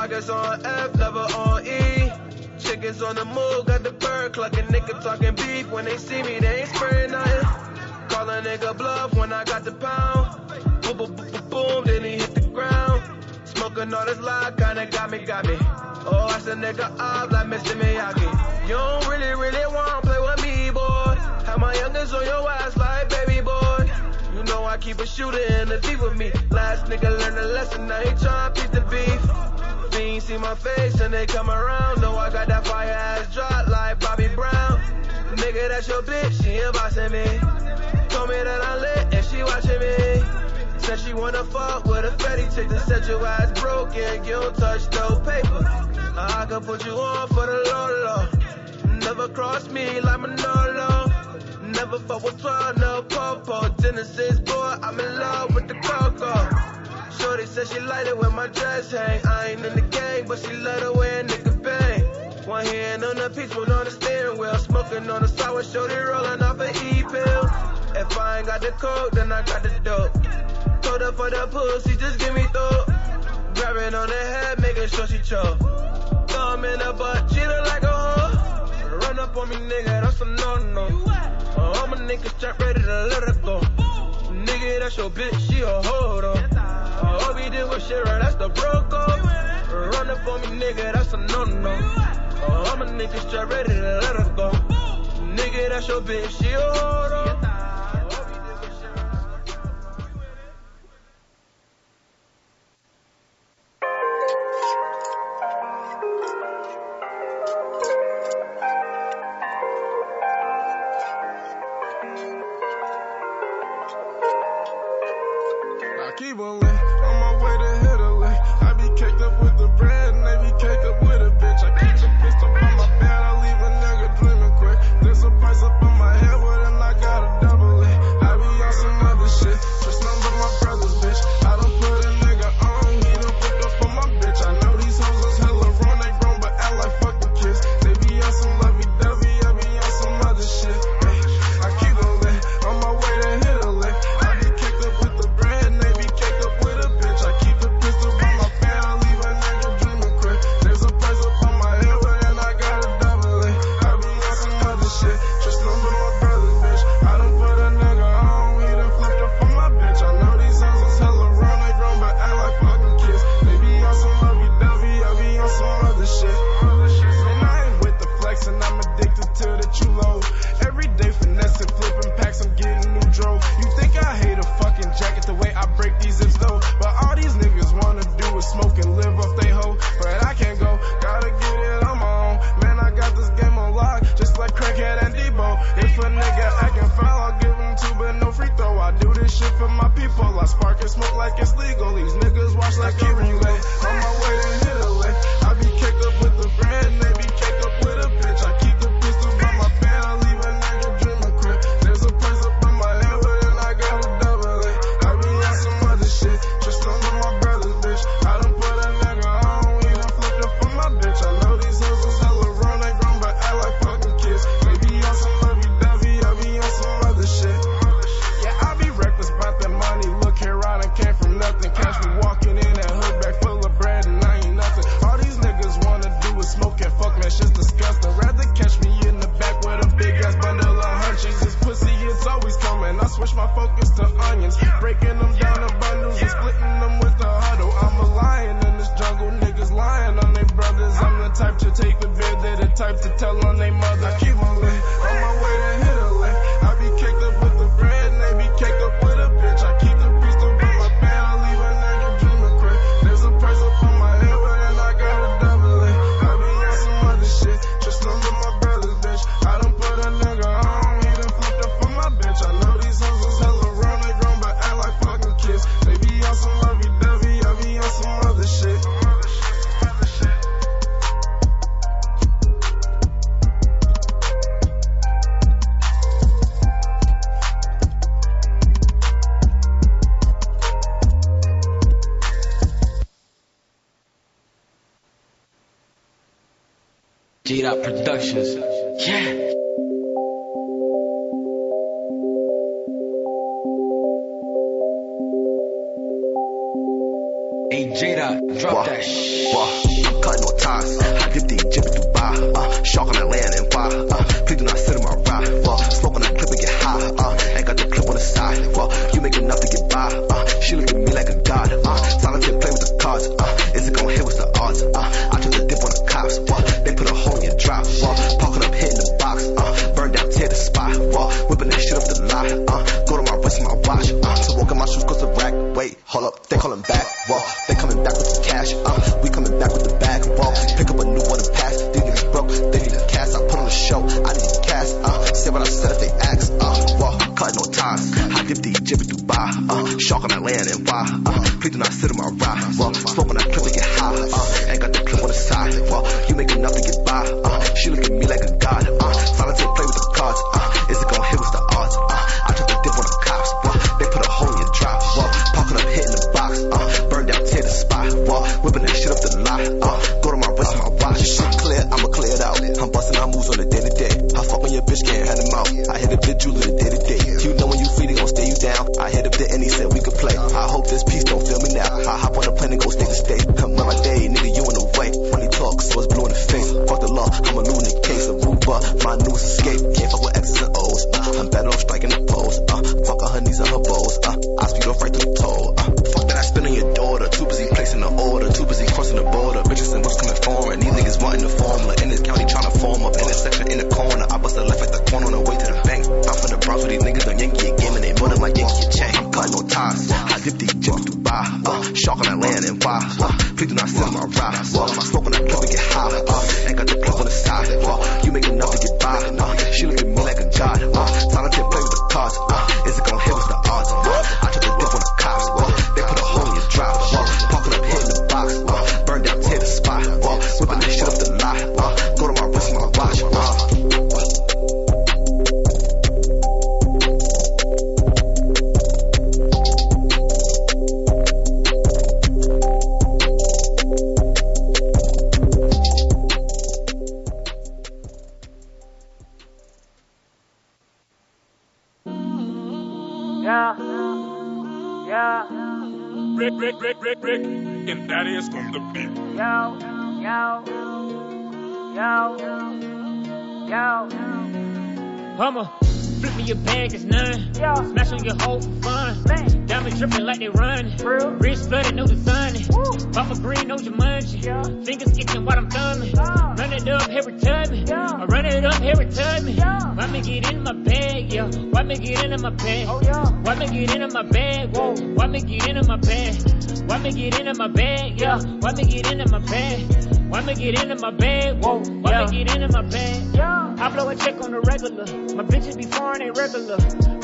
Pockets on F, never on E. Chickens on the move, got the bird clucking. Nigga talking beef when they see me, they ain't spraying nothing. Call a nigga bluff when I got the pound. Boom, boom, boom, boom, boom, then he hit the ground. Smoking all this loud, kinda got me, got me. Oh, I said nigga up like Mr. Miyagi. You don't really, really wanna play with me, boy. Have my youngest on your ass like baby boy. You know I keep a shooter in the deep with me. Last nigga learned a lesson, now he tryna beat the beef. Fiends see my face and they come around. Know I got that fire ass drop like Bobby Brown. Nigga, that's your bitch, she ain't bossing me. Told me that I lit and she watching me. Said she wanna fuck with a fatty chick that said your ass broken, you don't touch no paper. I can put you on for the low. Never cross me like Manolo. Never fuck with 12, no popo. Genesis boy, I'm in love with the coco. Shorty said she like it when my dress hang. I ain't in the game, but she love the way a nigga bang. One hand on the peach, one on the steering wheel. Smoking on the sour, shorty rolling off an E-pill. If I ain't got the coke, then I got the dope. Told her for the pussy, just give me thought. Grabbing on the head, making sure she choke. Thumb in the butt, look like a hoe. Run up on me, nigga, that's a no-no. Uh, all my niggas straight ready to let her go. Nigga, that's your bitch, she a hold. Uh, all we did was shit right, that's the broke up. Run up on me, nigga, that's a no-no. Uh, all my niggas straight ready to let her go. Nigga, that's your bitch, she a hold up. J my bag? Whoa. Why Yeah. me get into my bag? Yeah. I blow a check on the regular. My bitches be foreign, ain't regular.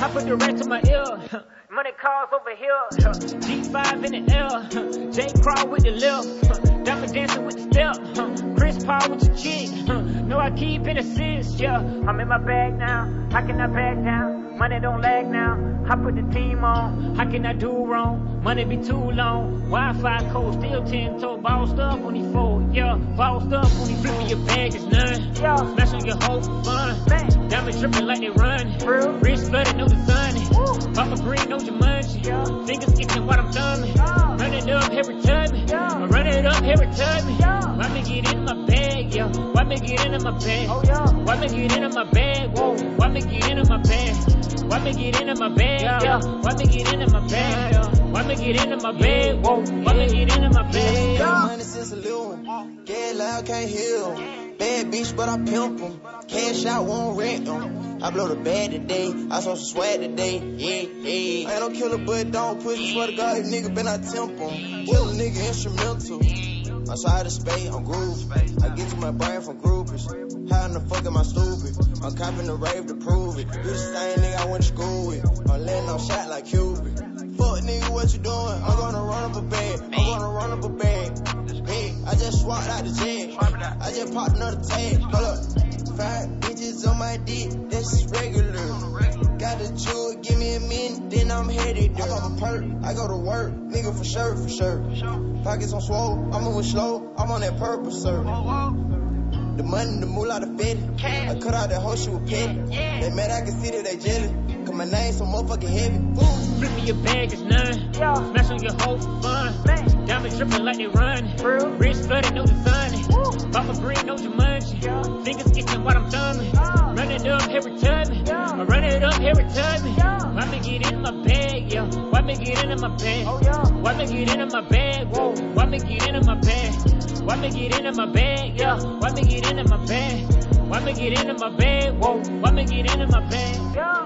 I put the rest to my ear. Money calls over here. G5 in the air. J crawl with the left. Diamond dancing with the step. Chris Paul with the chick. No, I keep it assist, yeah. I'm in my bag now. I back down? Money don't lag now. I put the team on. How can I do wrong? Money be too long. Wi-Fi code still 10 toe. Bossed up on these four, yeah. Bossed up on these flip your bag is none. Yeah. Smash on your for fun. Man. Diamonds dripping like they run. Real. Wrist flooded, no design. Papa green, no Jumanji. Yeah. Fingers itching while I'm thumbing. Yeah. Run it up every time. Yeah. I run it up every time. Yeah. Why me get in my? Why me get into my bag? Oh, yeah. Why me get into my bag? Whoa. Why me get into my bag? Why me get into my bag, Yeah. yeah? Why me get into my bag? Why me get into my bag? Whoa. Why me get into my bag? Got money since a little one. Get loud, can't hear 'em. Bad bitch, but I pimp 'em. Cash out, won't rent 'em. I blow the bag today. I saw some swag today. Yeah, yeah. I ain't no killer, but don't pussy. Swear to God, if nigga been I temp 'em. Kill a nigga instrumental. My side of spade, I'm groove. I get to my brain from groupies. How in the fuck am I stupid? I'm copping the rave to prove it. You the same nigga I went to school with. I'm letting off shot like Cupid. Fuck nigga, what you doing? I'm gonna run up a bag. I'm gonna run up a bag. Hey, I just swapped out the jet. I just popped another tag. Hold up. Five bitches on my dick, that's regular. Got a jewel, give me a minute, then I'm headed there. I pop a perk, I go to work, nigga for sure, for sure. Pockets on swole, I'm moving slow, I'm on that purple, sir. The money, the moolah, the fitty. I cut out that whole shit with petty. They mad, I can see that they jelly. Cause my name so motherfucking heavy. Flip me your bag, it's none. Yeah. Smash on your hoe for fun. Man. Diamonds dripping like they run. Real. Wrist flooded, no design. Papa green, no Jumanji. Yeah. Fingers itching while I'm thumbing. Yeah. Run it up every time. Yeah. I run it up every time. Yeah. Why me get in my bag, yeah? Why me get in my bag? Oh, yeah. Why me get in my bag? Whoa. Why me get in my bag? Why me get in my bag, yeah? Why me get in my bag? Why me get in my bag? Whoa. Why me get in my bag? Yeah.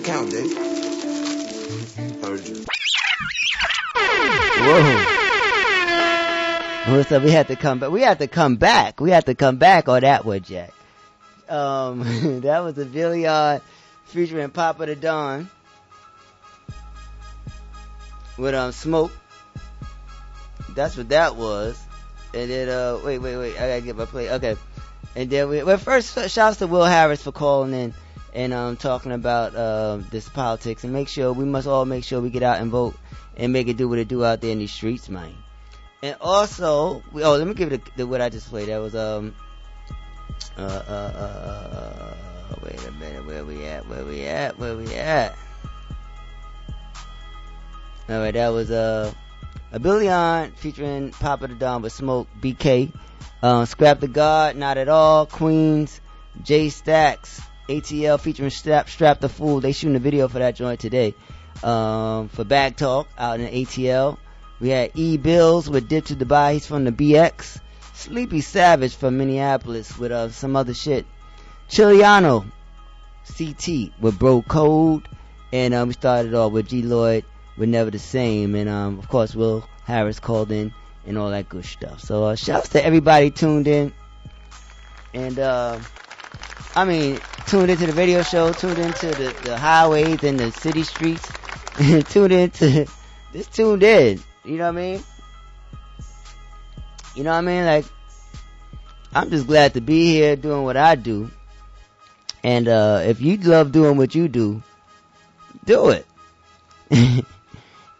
the count, Dave. Whoa. So we had to come back. We had to come back. We had to come back on that one, Jack. Um, that was a Villiard featuring Papa the Don with um Smoke. That's what that was. And then uh, wait, wait, wait. I gotta get my play. Okay. And then we well first shouts to Will Harris for calling in and um, talking about uh, this politics and make sure we must all make sure we get out and vote and make it do what it do out there in these streets, man. And also, we, oh, let me give it the, the what I just played. That was um, uh, uh, uh, uh, wait a minute, where we at? Where we at? Where we at? All right, that was uh, a Billion featuring Papa the Don with Smoke, BK, uh, Scrap the God, Not at All, Queens, J Stacks, ATL featuring Strap Strap the Fool. They shooting a video for that joint today. Um, for Bag Talk out in ATL. We had E Bills with Dip to Dubai. He's from the BX. Sleepy Savage from Minneapolis with uh, some other shit. Chiliano CT with Bro Code. And um, we started off with G Lloyd with Never the Same. And um, of course, Will Harris called in and all that good stuff. So uh, shouts to everybody tuned in. And uh, I mean, tuned into the radio show, tuned into the, the highways and the city streets, tuned into just tuned in. You know what I mean? You know what I mean? Like, I'm just glad to be here doing what I do. And uh, if you love doing what you do, do it.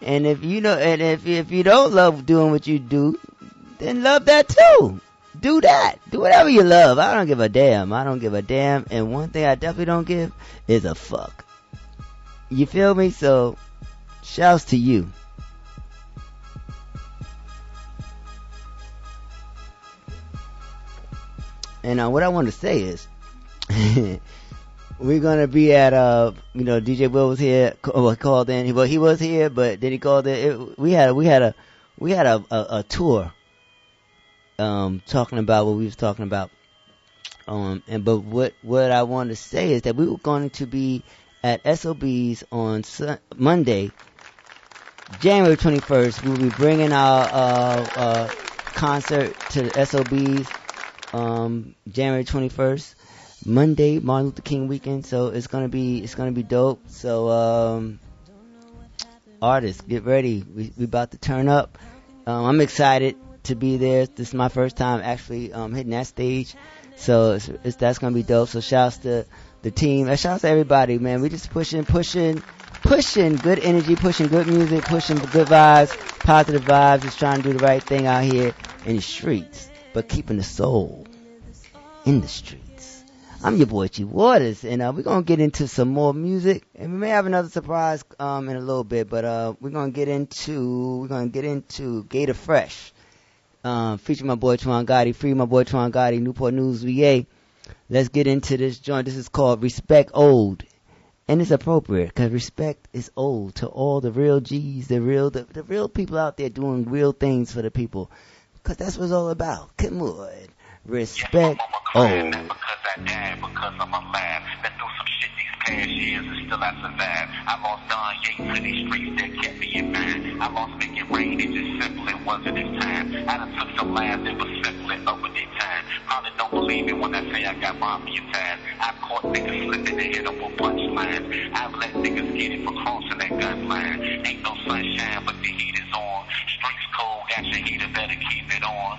and if you know, and if if you don't love doing what you do, then love that too. Do that. Do whatever you love. I don't give a damn. I don't give a damn. And one thing I definitely don't give is a fuck. You feel me? So, shouts to you. And uh, what I want to say is, we're gonna be at uh, you know, DJ Will was here, well, called in. Well, he was here, but then he called in. It, we had we had a we had a, a, a tour, um, talking about what we was talking about. Um, and but what what I want to say is that we were going to be at SOBs on Sun- Monday, January 21st. We will be bringing our uh, uh, concert to the SOBs um, January 21st, Monday, Martin Luther King weekend. So it's gonna be it's gonna be dope. So um, artists, get ready. We we about to turn up. Um, I'm excited to be there. This is my first time actually um, hitting that stage. So it's, it's, that's gonna be dope. So shouts to the team. And shouts to everybody, man. We just pushing, pushing, pushing good energy, pushing good music, pushing good vibes, positive vibes. Just trying to do the right thing out here in the streets, but keeping the soul in the streets. I'm your boy G Waters, and uh, we're gonna get into some more music, and we may have another surprise um, in a little bit. But uh, we're gonna get into we're gonna get into Gator Fresh, um, featuring my boy Twan Gotti, free my boy Twan Gotti, Newport News, VA. Let's get into this joint. This is called Respect Old. And it's appropriate because respect is old to all the real G's, the real, the, the real people out there doing real things for the people. Cause that's what it's all about. Come on. Respect old. because I died because I'm alive. Been through some shit these past years and still I survived. I lost Don Yates to these streets that kept me in mind. I lost making rain, it just simply wasn't his time. I done took some lives that was simply over their time. Probably don't believe me when I say I got mafia ties. I've caught niggas slipping and hit them with punchlines. I've let niggas get it for crossing that gun line. Ain't no sunshine, but the heat is on. Streets cold, got your heater, better keep it on.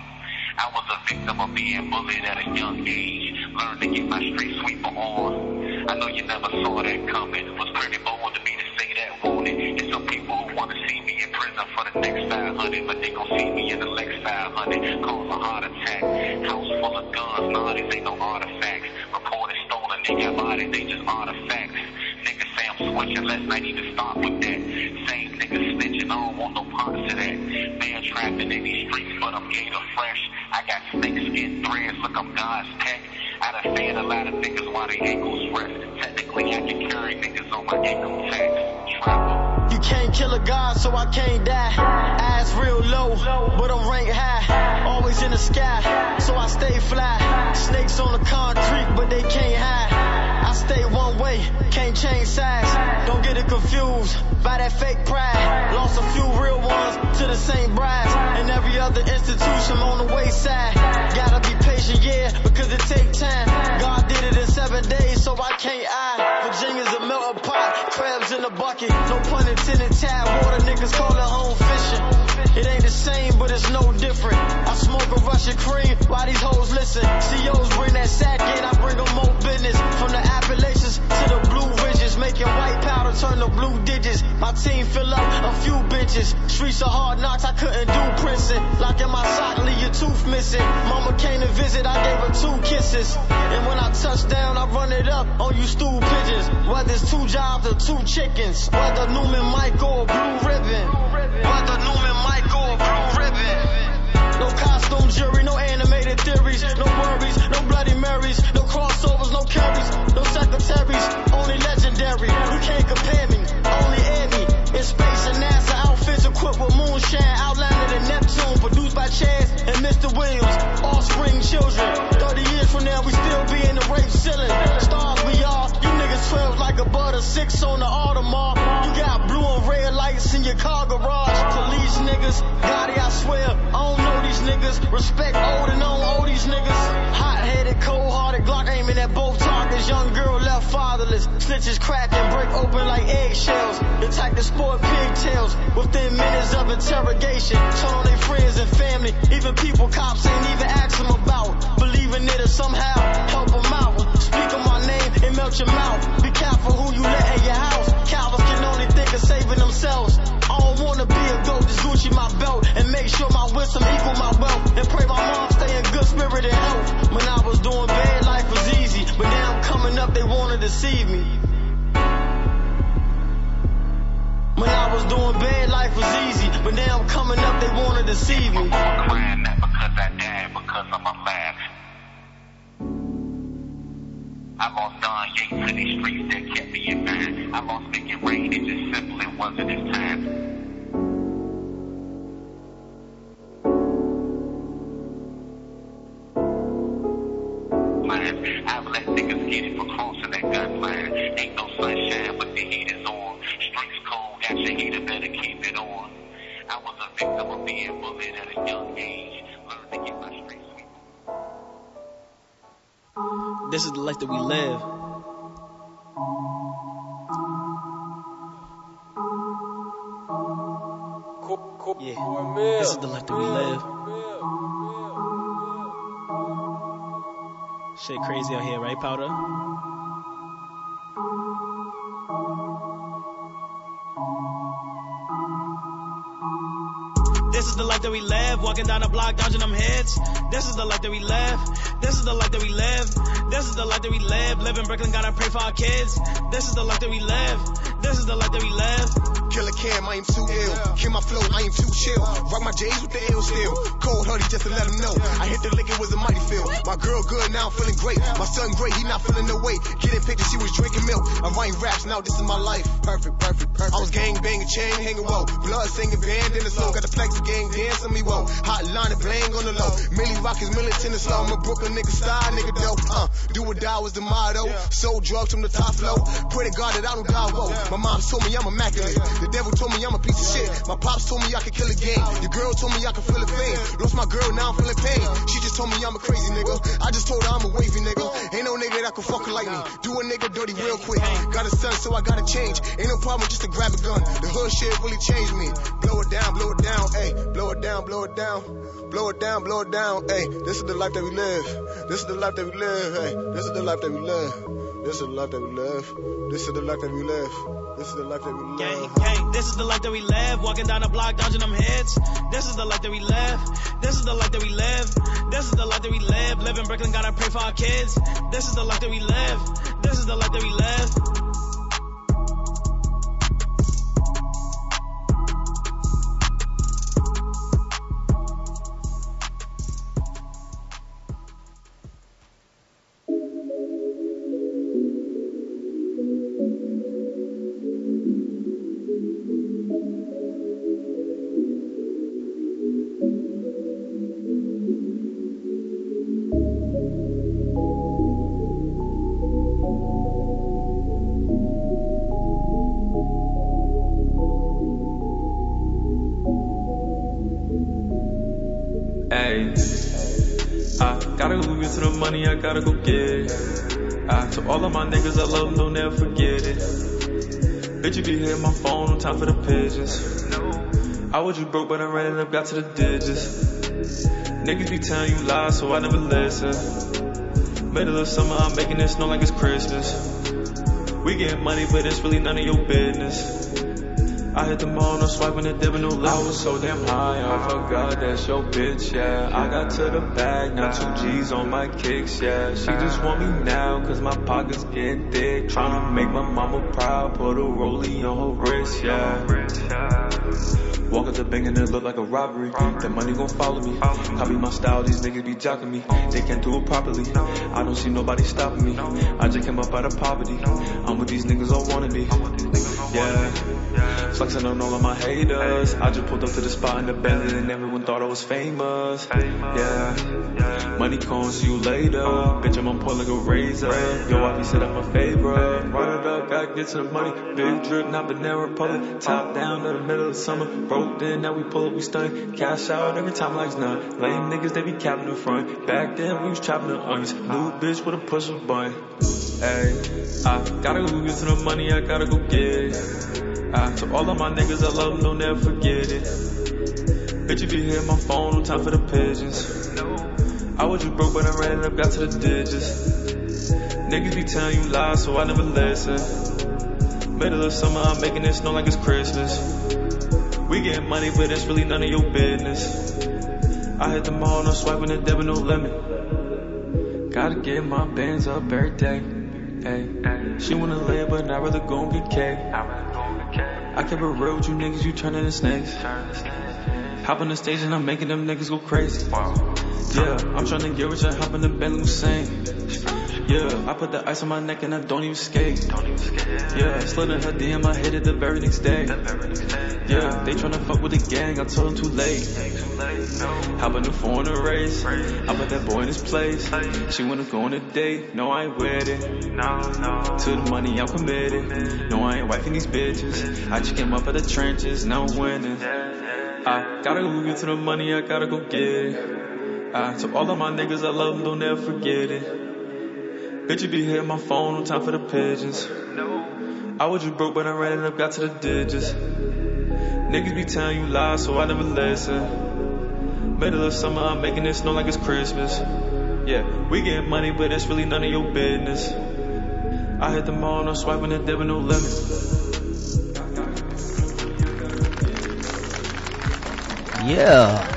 I was a victim of being bullied at a young age. Learned to get my street sweeper on. I know you never saw that coming. It Was pretty bold to me to say that wanted. It's some people who wanna see me in prison for the next 500, but they gon' see me in the Lex 500. Cause a heart attack. House full of guns, nah, these ain't no artifacts. Reported stolen, they got bodies, they just artifacts. Niggas say I'm switching, let's not even start with that. Same niggas snitching, I don't want no parts of that. Man trapped in these streets, but I'm gator fresh. I got snake skin threads, look, I'm God's tech. I done fed a lot of niggas while they ankles rest. Technically, I can carry niggas on my ankle tags. Travel. You can't kill a god, so I can't die. Eyes real low, but I'm ranked high. Always in the sky, so I stay fly. Snakes on the concrete, but they can't hide. I stay one way, can't change sides. Don't get it confused by that fake pride. Lost a few real ones to the same brides. And every other institution on the wayside. Gotta be yeah, because it take time. God did it in seven days, so I can't I. Virginia's a melting pot, crabs in a bucket. No pun intended, tap water, niggas call it home fishing. It ain't the same, but it's no different. I smoke a Russian cream while these hoes listen. CEOs bring that sack in, I bring them more business. From the Appalachians to the Blue making white powder turn to blue digits. My team fill up a few benches. Streets are hard knocks, I couldn't do Princeton. Lock in my sock, leave your tooth missing. Mama came to visit, I gave her two kisses. And when I touch down, I run it up on you stool pigeons. Whether it's two jobs or two chickens. Whether Newman Michael or Blue Ribbon. Whether Newman Michael or Blue Ribbon. No costume jury, no animated theories, no worries, no Bloody Marys, no crossovers, no carries, no secretaries, only. You can't compare me, only me. In space and NASA outfits equipped with moonshine, outlined in Neptune, produced by Chaz and Mr. Williams. Offspring children, 30 years from now we still be in the rape ceiling. Stars we are, you niggas 12 like a butter, six on the Audemars. You got blue and red lights in your car garage. Police niggas, Gotti, I swear, I don't know these niggas. Respect old and I don't these niggas. Hot headed, cold this young girl left fatherless. Snitches crack and break open like eggshells. The type sport pigtails within minutes of interrogation. Turn on their friends and family, even people cops ain't even ask them about. Believing it'll somehow help them out. Speak on my name and melt your mouth. Be careful who you let in your house. Cowards can only think of saving themselves. I don't wanna be a goat, just Gucci my belt and make sure my wisdom equal my wealth. And pray my mom stay in good spirit and health. When I was doing bad, up, they wanna deceive me. When I was doing bad, life was easy, but now I'm coming up, they wanna deceive me. I'm crying not because I died, because I'm alive. I lost Don Yates to these streets that kept me in mind. I lost making rain, it just simply wasn't his time. Let niggas for crossing that gun line. Ain't no sunshine, but the heat is on. Streets cold, got your heater, better keep it on. I was a victim of being bullied at a young age. Learned to get my street sweet. This is the life that we live. Yeah, this is the life that we live. Shit crazy out here, right, Powder? This is the life that we live. Walking down the block, dodging them hits. This is the life that we live. This is the life that we live. This is the life that we live. In Brooklyn, gotta pray for our kids. This is the life that we live. This is the life that we live. Killer Cam, I am too ill. Kill my flow, I am too chill. Rock my J's with the L still. Cold hoodie just to let him know. I hit the lick, it was a mighty feel. My girl good, now I'm feeling great. My son great, he not feeling no weight. Getting pictures, she was drinking milk. I'm writing raps, now this is my life. Perfect, perfect, perfect. I was gang banging, chain hanging whoa. Blood singing, band in the soul. Got the flex gang dancing me whoa. Hot line and bling on the low. Millie Rock is militant and slow. I'm a Brooklyn nigga style, nigga dope. Uh, do or die was the motto. Sold drugs from the top flow. Pray to God that I don't die, whoa. My mom told me I'm immaculate. Devil told me I'm a piece of shit. My pops told me I could kill a game. Your girl told me I could feel the pain. Lost my girl, now I'm feeling pain. She just told me I'm a crazy nigga. I just told her I'm a wavy nigga. Ain't no nigga that can fuck her like me. Do a nigga dirty real quick. Got a son, so I gotta change. Ain't no problem just to grab a gun. The hood shit really changed me. Blow it down, blow it down, ayy. Blow it down, blow it down. Blow it down, blow it down, ayy. This is the life that we live. This is the life that we live, ayy. This is the life that we live. This is the life that we live. This is the life that we live. This is the life that we live. Gang, gang, this is the life that we live. Walking down the block, dodging them hits. This is the life that we live. This is the life that we live. This is the life that we live. Live in Brooklyn, gotta pray for our kids. This is the life that we live. This is the life that we live. Gotta go get it. I, to all of my niggas, I love them, don't never forget it. Bitch, you be hitting my phone, no time for the pigeons. I was just broke, but I ran it up, got to the digits. Niggas be telling you lies, so I never listen. Middle of summer, I'm making it snow like it's Christmas. We getting money, but it's really none of your business. I hit the mall, no swiping and dipping, no limit. I was so damn high, I forgot that's your bitch, yeah. I got to the bag, now two G's on my kicks, yeah. She just want me now, cause my pockets getting thick. Tryna make my mama proud, put a rollie on her wrist, yeah. Walk up the bank and it look like a robbery. That money gon' follow me. Copy my style, these niggas be jocking me. They can't do it properly. I don't see nobody stopping me. I just came up out of poverty. I'm with these niggas all wanna be. Yeah. Flexing on all of my haters. I just pulled up to the spot in the Bentley and everyone thought I was famous. Yeah. Money calling, see you later. Bitch, I'm on point like a razor. Yo, I be set up my favorite. Run it up, gotta get to the money. Big drip, not Banana Republic. Top down in the middle of summer. Broke then, now we pull up, we stun. Cash out every time like it's none. Lame niggas, they be capping the front. Back then, we was chopping the onions. New bitch with a push of button. Hey, I gotta go get the money, I gotta go get it. Ah, to all of my niggas, I love them, don't ever forget it. Bitch, you be hear my phone, no time for the pigeons. I was just broke, but I ran it up, got to the digits. Niggas be telling you lies, so I never listen. Middle of summer, I'm making it snow like it's Christmas. We getting money, but it's really none of your business. I hit the mall, no swiping the debit, no limit. Gotta get my bands up every day. She wanna live, but I'd rather go and get cake. I kept it real with you niggas, you turning to snakes. Hop on the stage and I'm making them niggas go crazy. Yeah, I'm trying to get rich and hop in the Bentley Hussein. Yeah, I put the ice on my neck and I don't even skate. Yeah, slid in her DM, I hit it the very next day. Yeah, they tryna fuck with the gang, I told them too late. Hop in the to race. I put that boy in his place. She wanna go on a date, no, I ain't with it. No, no. To the money, I'm committed. No, I ain't wifing these bitches. I just came up out the trenches, now I'm winning. I gotta go get to the money, I gotta go get it. I, to all of my niggas, I love them, don't ever forget it. Bitch, you be hitting my phone, no time for the pigeons. I was just broke, but I ran it up, got to the digits. Niggas be telling you lies, so I never listen. Middle of summer, I'm making it snow like it's Christmas. Yeah, we getting money, but it's really none of your business. I hit the mall, no swiping the debit, no limit. Yeah.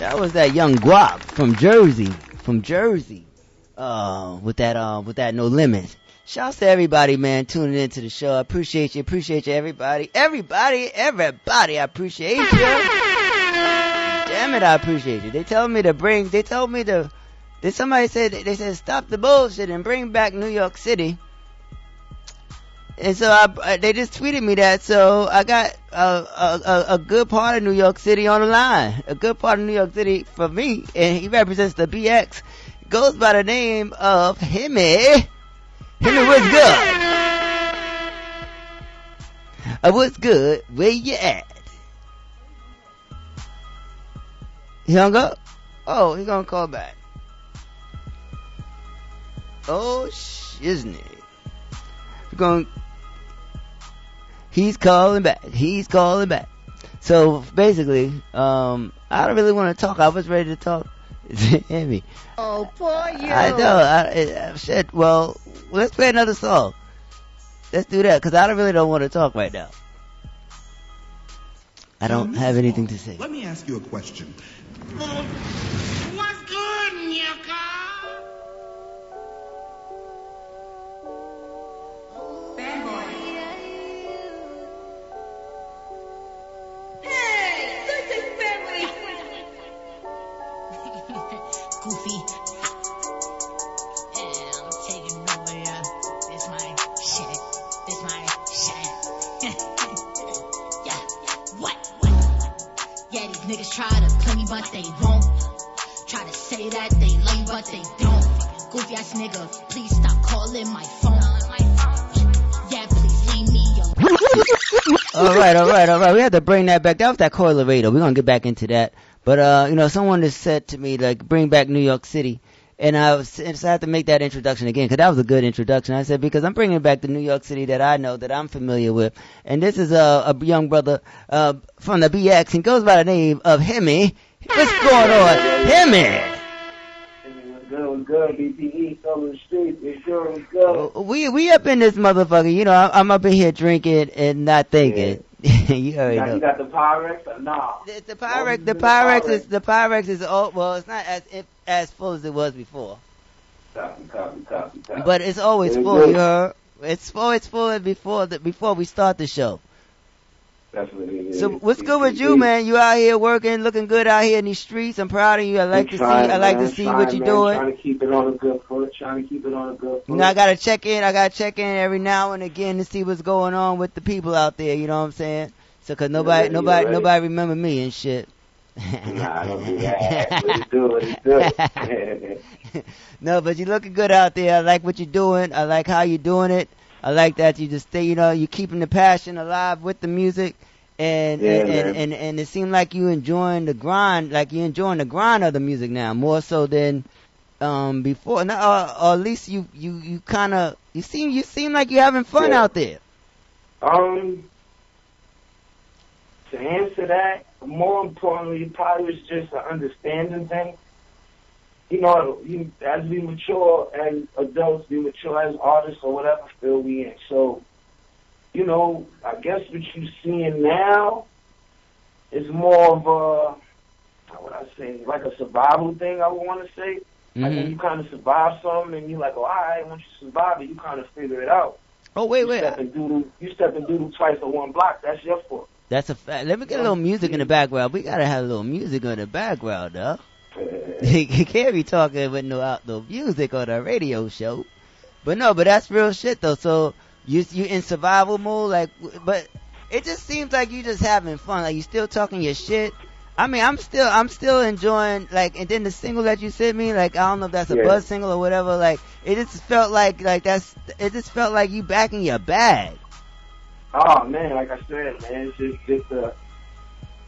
That was that young guap from Jersey. From Jersey. Uh, with that, uh, with that no limit. Shouts to everybody, man, tuning into the show. I appreciate you, appreciate you, everybody. Everybody, everybody, I appreciate you. Damn it, I appreciate you. They tell me to bring, they told me to, they, somebody said, they said stop the bullshit and bring back New York City. And so I, they just tweeted me that, so I got a, a, a, a good part of New York City on the line. A good part of New York City for me, and he represents the BX. Goes by the name of Hemi. Hemi, what's good? Uh, what's good? Where you at? He hung up? Oh, he gonna call back. Oh, shiznit. We're going He's calling back. He's calling back. So basically, um, I don't really want to talk. I was ready to talk. Emmy. Oh, poor you. I know. I, I, shit. Well, let's play another song. Let's do that because I don't really don't want to talk right now. I don't have anything to say. Let me ask you a question. What's good, Nyaka? Nigga, please stop calling my phone. All right, all right, all right. We had to bring that back. That was that Coil Radio. We're gonna get back into that. But uh, you know, someone just said to me like, bring back New York City, and I was so I had to make that introduction again because that was a good introduction. I said because I'm bringing back the New York City that I know that I'm familiar with, and this is a, a young brother uh from the BX and goes by the name of Hemi. What's going on, Hemi? Good, good. BPE, on the street. It sure was good. Oh, we we up in this motherfucker. You know, I'm, I'm up in here drinking and not thinking. you already Now, know. you got the Pyrex or nah? The, the Pyrex, the Pyrex is the Pyrex is oh well, it's not as if, as full as it was before, Copy, copy, copy, copy. but it's always Very full. good. You heard? It's full. It's full before the before we start the show. That's what it is. So what's good with you, man? You out here working, looking good out here in these streets. I'm proud of you. I like I'm to trying, see. I like man, to see trying, what you're man, doing. Trying to keep it on a good foot. Trying to keep it on a good foot. You know, I gotta check in. I gotta check in every now and again to see what's going on with the people out there. You know what I'm saying? So, cause nobody, Yeah, nobody, nobody remember me and shit. Nah, don't do that. What you do, what you do. no, but you're looking good out there. I like what you're doing. I like how you're doing it. I like that you just stay, you know, you're keeping the passion alive with the music. And, Yeah, and, and, and, and it seemed like you enjoying the grind, like you're enjoying the grind of the music now, more so than, um before, now, or, or at least you you you kind of you seem you seem like you're having fun Yeah. out there. Um, to answer that, more importantly, probably was just an understanding thing. You know, you, as we mature as adults, we mature as artists or whatever field we in. So, you know, I guess what you're seeing now is more of a, how would I say, like a survival thing, I would want to say. Like when Mhm. you kind of survive something and you're like, oh, all right, once you survive it, you kind of figure it out. Oh wait, you wait. Step and doodle, you step and doodle twice on one block. That's your fault. That's a fact. Let me get a little music in the background. We gotta have a little music in the background, though. you can't be talking with no outdoor music on a radio show. But no, but that's real shit though. So you you in survival mode, like, but it just seems like you just having fun. Like you still talking your shit. I mean, I'm still I'm still enjoying like, and then the single that you sent me, like I don't know if that's a Yeah. buzz single or whatever. Like it just felt like like that's it just felt like you back in your bag. Oh man, like I said, man, it's just just a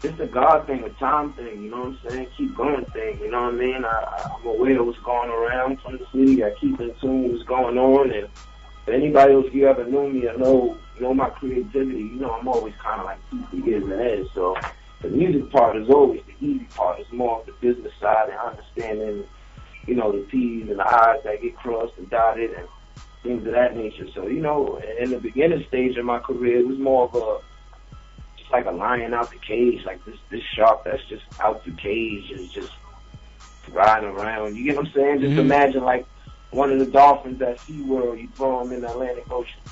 it's a God thing, a time thing. You know what I'm saying? Keep going thing. You know what I mean? I, I'm aware of what's going around from the city. I keep in tune with what's going on, and if anybody else you ever knew me or know know my creativity, you know I'm always kind of like two three years ahead. So the music part is always the easy part. It's more of the business side and understanding, you know, the T's and the I's that get crossed and dotted and things of that nature. So, you know, in the beginning stage of my career, it was more of a, just like a lion out the cage, like this, this shark that's just out the cage is just riding around. You get what I'm saying? Just Mhm. imagine like one of the dolphins at SeaWorld, you throw them in the Atlantic Ocean.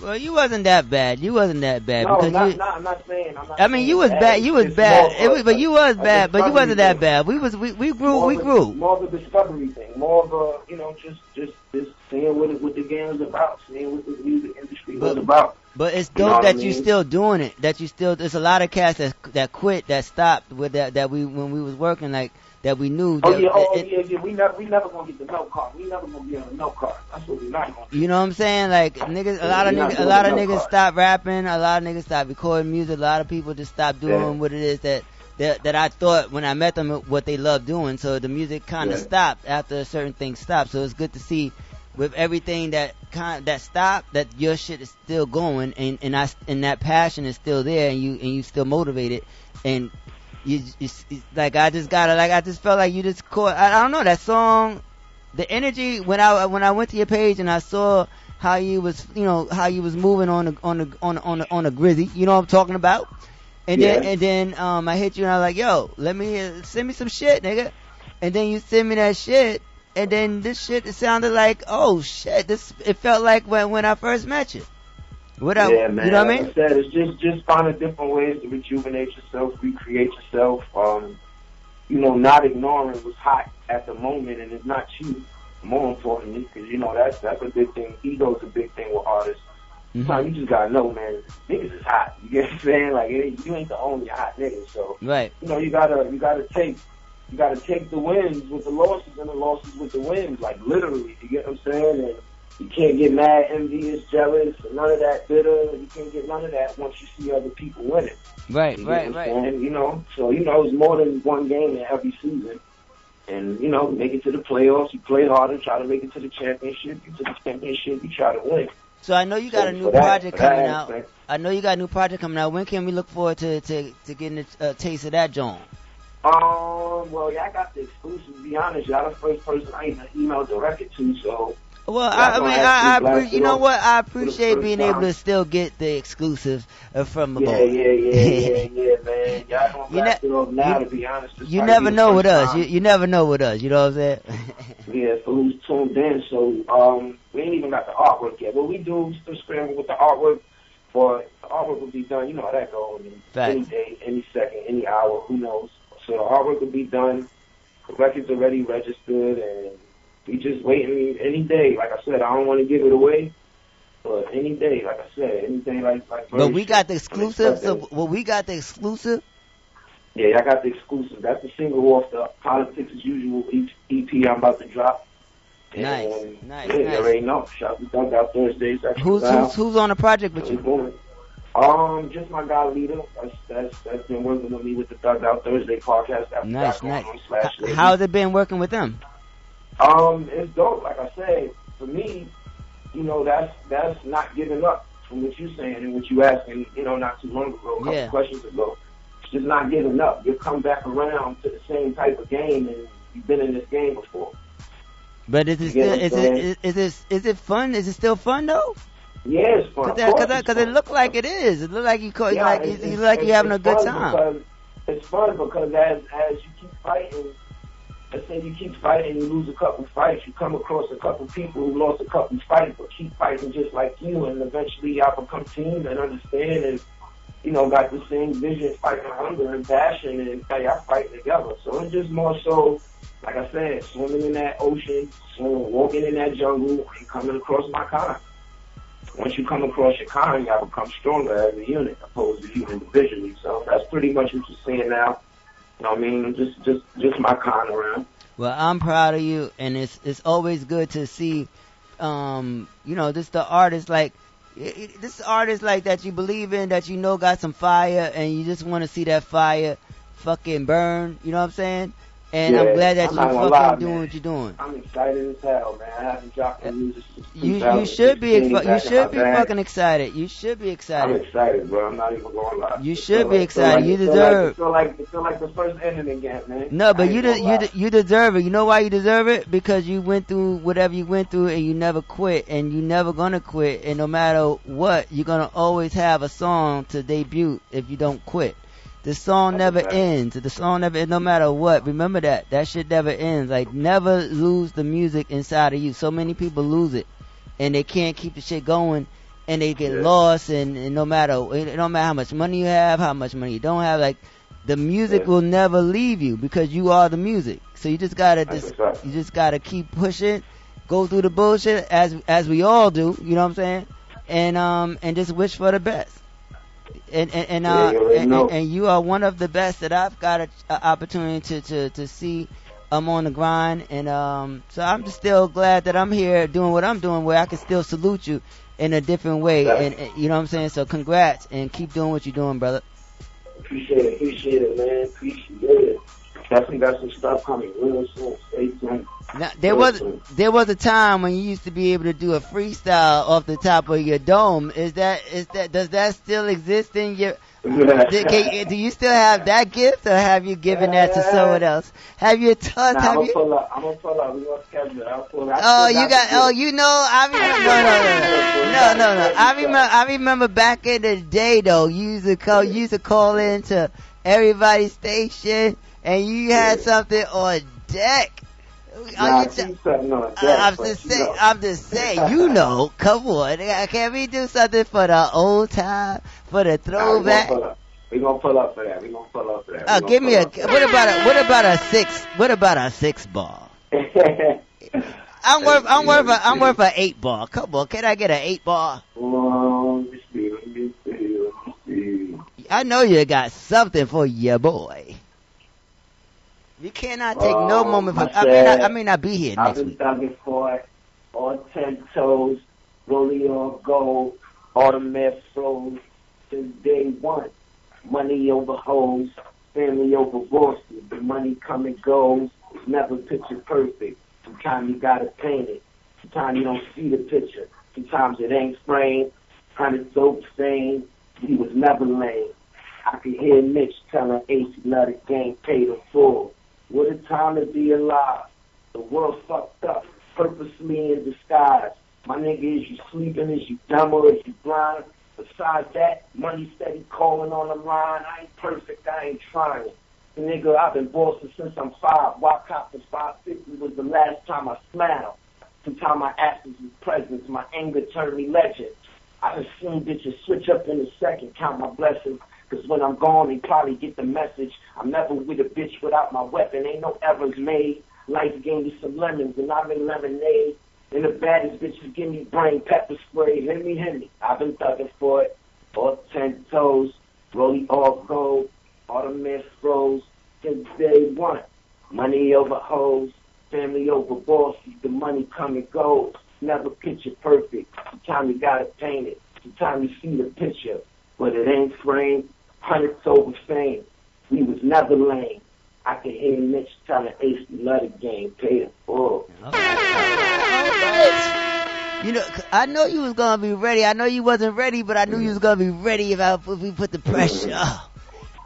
Well, you wasn't that bad. You wasn't that bad no, because not, you. not, I'm not saying. I'm not I mean, you was bad. bad. You was It's bad. It was, but you was bad. But you wasn't that thing. bad. We was we we grew. More We a- grew. More of a discovery thing. More of a, you know, just just just seeing what it, what the game is about, seeing what the music industry was But- about. But it's You know dope I that you mean? still doing it. That you still. There's a lot of cats that that quit, that stopped with that. That we when we was working like that we knew. Oh that, yeah, oh it- yeah, yeah. We never, we never gonna get the milk card. We never gonna be on the milk card. That's what we not gonna. You know what I'm saying? Like niggas, a lot of niggas, a lot of no niggas stop rapping. A lot of niggas stop recording music. A lot of people just stop doing Yeah. what it is that that that I thought when I met them what they love doing. So the music kind of Yeah. stopped after a certain thing stopped. So it's good to see with everything that kind that stopped that your shit is still going and and I and that passion is still there and you and you still motivated and you it's, it's like I just got it. like I just felt like you just caught I, I don't know that song the energy when I when I went to your page and I saw how you was you know how you was moving on the on the on the on the, on the grizzy you know what I'm talking about? And then and then um I hit you and I was like yo let me uh, send me some shit nigga. And then you send me that shit and then this shit it sounded like oh shit this it felt like when when I first met you what I, yeah, man. you know what I like I said, it's just just finding different ways to rejuvenate yourself, recreate yourself. Um, you know, not ignoring what's hot at the moment, and it's not you. More importantly, because you know that's that's a big thing. Ego's a big thing with artists. Mm-hmm. Sometimes you just gotta know, man. Niggas is hot. You get what I'm saying? Like it, ain't- you ain't the only hot nigga. So right you know you gotta you gotta take you gotta take the wins with the losses and the losses with the wins. Like literally, you get what I'm saying? And you can't get mad, envious, jealous, none of that bitter. You can't get none of that once you see other people winning. right You right right I'm? You know, so you know it's more than one game in every season. And you know, make it to the playoffs. You play harder, try to make it to the championship. You to the championship, you try to win. So I know you got So a new that- project coming out. aspect- I know you got a new project coming out. When can we look forward to to, to getting a, a taste of that, John? Um, well, yeah, I got the exclusive. To be honest, y'all the first person I emailed directed to. So Well, I, I mean, I, I appre- you know what? I appreciate being able to still get the exclusive uh, from the yeah, boy. yeah, yeah, yeah, yeah, man. Y'all gonna You blast ne- it off now. you- to be honest, You never know with first us. You, you never know with us. You know what I'm saying? Yeah, for who's tuned in. So um, we ain't even got the artwork yet. What we do, we still scrambling with the artwork. But the artwork will be done. You know how that goes. Any day, any second, any hour. Who knows? So the artwork will be done. The record's already registered, and we just waiting any day. Like I said, I don't want to give it away. But any day, like I said, any day, like like. but we got the exclusive. So, well, we got the exclusive. Yeah, I got the exclusive. That's the single off the Politics as Usual EP I'm about to drop. Nice, And, nice, yeah, you nice. already know. Shout out to Out Thursdays. Who's who's who's on the project with you? doing. Um, just my guy Lita. That's that's that's been working with me with the Thugged Out Thursday podcast. That's Nice, nice. How's it been working with them? Um, it's dope. Like I said, for me, you know, that's that's not giving up from what you're saying and what you asked me, you know, not too long ago, a couple Yeah. questions ago. It's just not giving up. You come back around to the same type of game, and you've been in this game before. But is it still is it is, is it is it fun? Is it still fun though? Yeah, it's fun. Cause, Of course cause, it's cause it look like it is. It look like you call, Yeah, like you, you look like you having a good time. Because it's fun because as as you keep fighting, let's say you keep fighting, you lose a couple fights, you come across a couple people who lost a couple fights but keep fighting just like you, and eventually y'all become teams and understand and you know got the same vision, fighting hunger and passion, and y'all fighting together. So it's just more so, like I said, swimming in that ocean, swimming, walking in that jungle, and coming across my kind. Once you come across your kind, y'all become stronger as a unit opposed to you individually. So that's pretty much what you're seeing now. You know what I mean? Just just just my kind around. Well, I'm proud of you, and it's it's always good to see, um, you know, just the artist like. This artist like that you believe in, that you know got some fire, and you just want to see that fire fucking burn. You know what I'm saying? And I'm glad that I'm you fucking lie, doing man. what you're doing. I'm excited as hell, man. I haven't dropped the uh, music You you should be exci- you should be bag. fucking excited. You should be excited. I'm excited. bro. I'm not even going to lie. You should be like- excited. Feel You like, it deserve- Feel like feel like the first inning again, man. No, but you de- you de- you deserve it. You know why you deserve it? Because you went through whatever you went through and you never quit and you never gonna quit and no matter what, you're gonna always have a song to debut if you don't quit. The song never ends. The song never ends, no matter what. Remember that. That shit never ends. Like never lose the music inside of you. So many people lose it and they can't keep the shit going and they get Yeah. lost and, and no matter it don't matter how much money you have, how much money you don't have, like the music will never leave you because you are the music. So you just gotta just you just gotta keep pushing, go through the bullshit as as we all do. You know what I'm saying? And um and just wish for the best. And and, and Yeah, uh you already and, and you are one of the best that I've got a, a opportunity to to to see. I'm on the grind, and um, so I'm just still glad that I'm here doing what I'm doing, where I can still salute you in a different way, and, and you know what I'm saying. So congrats, and keep doing what you're doing, brother. Appreciate it, appreciate it, man. Appreciate it. Definitely got some stuff coming real soon. Stay tuned. Now, there Real was soon. there was a time when you used to be able to do a freestyle off the top of your dome. Is that is that does that still exist in your? do, can, do you still have that gift, or have you given that to someone else? Have you taught? Nah, I'm gonna you? pull up. I'm gonna pull up. We gonna schedule. I'll pull up. Oh, you got. Oh, you know. I remember. No, no, no, no, no. I remember. I remember back in the day, though. You used to call. You used to call into everybody's station, and you had something on deck. Nah, you see t- something on deck, I'm just you saying. know. I'm just saying. You know. Come on. Can we do something for the old time, for the throwback? gonna pull up. We gonna pull up for that. We gonna pull up for that. Oh, give me a. What about a? What about a six? What about a six ball? I'm worth. I'm worth. A, I'm worth a eight ball. Come on, can I get an eight ball? Um. I know you got something for your boy. You cannot take no Um, moment. For, I I may not. I may not be here I've next been week. thugging for it. On ten toes, rolling on gold, automatic flows since day one. Money over hoes, family over bosses. The money come and goes. It's never picture perfect. Sometimes you gotta paint it. Sometimes you don't see the picture. Sometimes it ain't framed. Hundred dope stains. He was never lame. I could hear Mitch telling Ace he let the game paid in full. What a time to be alive. The world fucked up, purposely in disguise. My nigga, is you sleeping? Is you dumb or is you blind? Besides that, money steady calling on the line. I ain't perfect, I ain't trying. Nigga, I've been bossing since I'm five. Walk out for 550 was the last time I smiled. Sometimes my absence is presence. My anger turned me legend. I seen bitches switch up in a second, count my blessings. Cause when I'm gone, they probably get the message. I'm never with a bitch without my weapon. Ain't no errors made. Life gave me some lemons and I'm in lemonade. And the baddest bitches give me brain pepper spray. Hit me, hit me. I've been thugging for it. All ten toes, rolly all gold, all the men froze since day one. Money over hoes, family over bosses. The money come and goes. Never picture perfect. Sometimes you gotta paint it. Sometimes you see the picture, but it ain't framed. Hundreds over fame. We was never lame. I can hear Mitch telling Ace we love the game, pay it full. know, I know you was gonna be ready. I know you wasn't ready, but I knew you was gonna be ready if, I, if we put the pressure.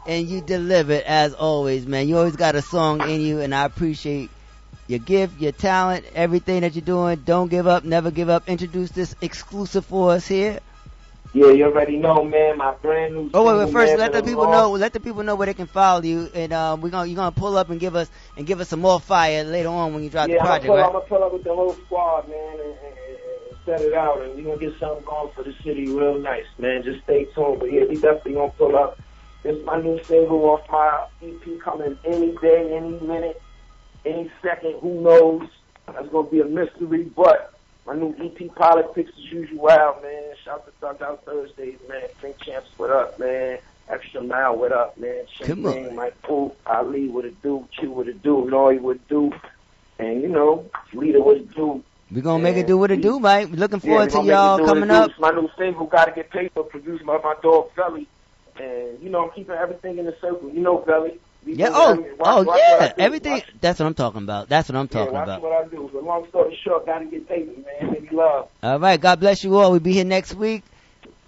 And you delivered as always, man. You always got a song in you, and I appreciate your gift, your talent, everything that you're doing. Don't give up, never give up. Introduce this exclusive for us here. Yeah, you already know, man. My brand new. Oh wait, wait first man, let the people know let the people know where they can follow you, and um, we're gonna you're gonna pull up and give us and give us some more fire later on when you drop yeah, the project, I'm gonna, right? pull, I'm gonna pull up with the whole squad, man, and, and, and set it out, and we're gonna get something going for the city real nice, man. Just stay tuned. But yeah, we definitely gonna pull up. This is my new single off my EP coming any day, any minute, any second. Who knows? That's gonna be a mystery, but my new EP politics as usual, man. Shout to Thug Out Thursdays, man. Think Champs, what up, man? Extra Mile, what up, man? Come on. Champagne, Mike Poop, Ali, what it do? Q, what it do? Nori, what it do? And you know, Leader, what it do? We're gonna make it do what it do, Mike. We're looking forward we to y'all it do what it coming up. My new single, Gotta Get Paper, produced by my dog Velly. And, you know, I'm keeping everything in the circle. You know Velly. We Yeah. Oh. Watch- Oh watch yeah. Everything. Watch- That's what I'm talking about. That's what I'm talking watch about. what I do. But long story short, Gotta Get Paper, man. Maybe love. All right. God bless you all. We'll be here next week.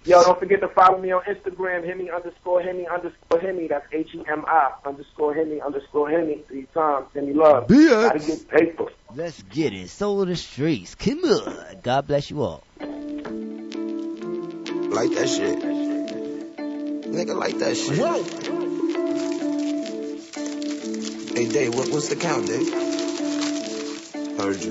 Yo, don't forget to follow me on Instagram, Hemi underscore Hemi underscore Hemi. That's H E M I underscore Hemi underscore Hemi three times. Hemi love. Bitch. Gotta get paper. Let's get it. Soul of the streets. Come on. God bless you all. Like that shit. Nigga, like that shit. Hey, Dave, what, what's the count, Dave? Heard you.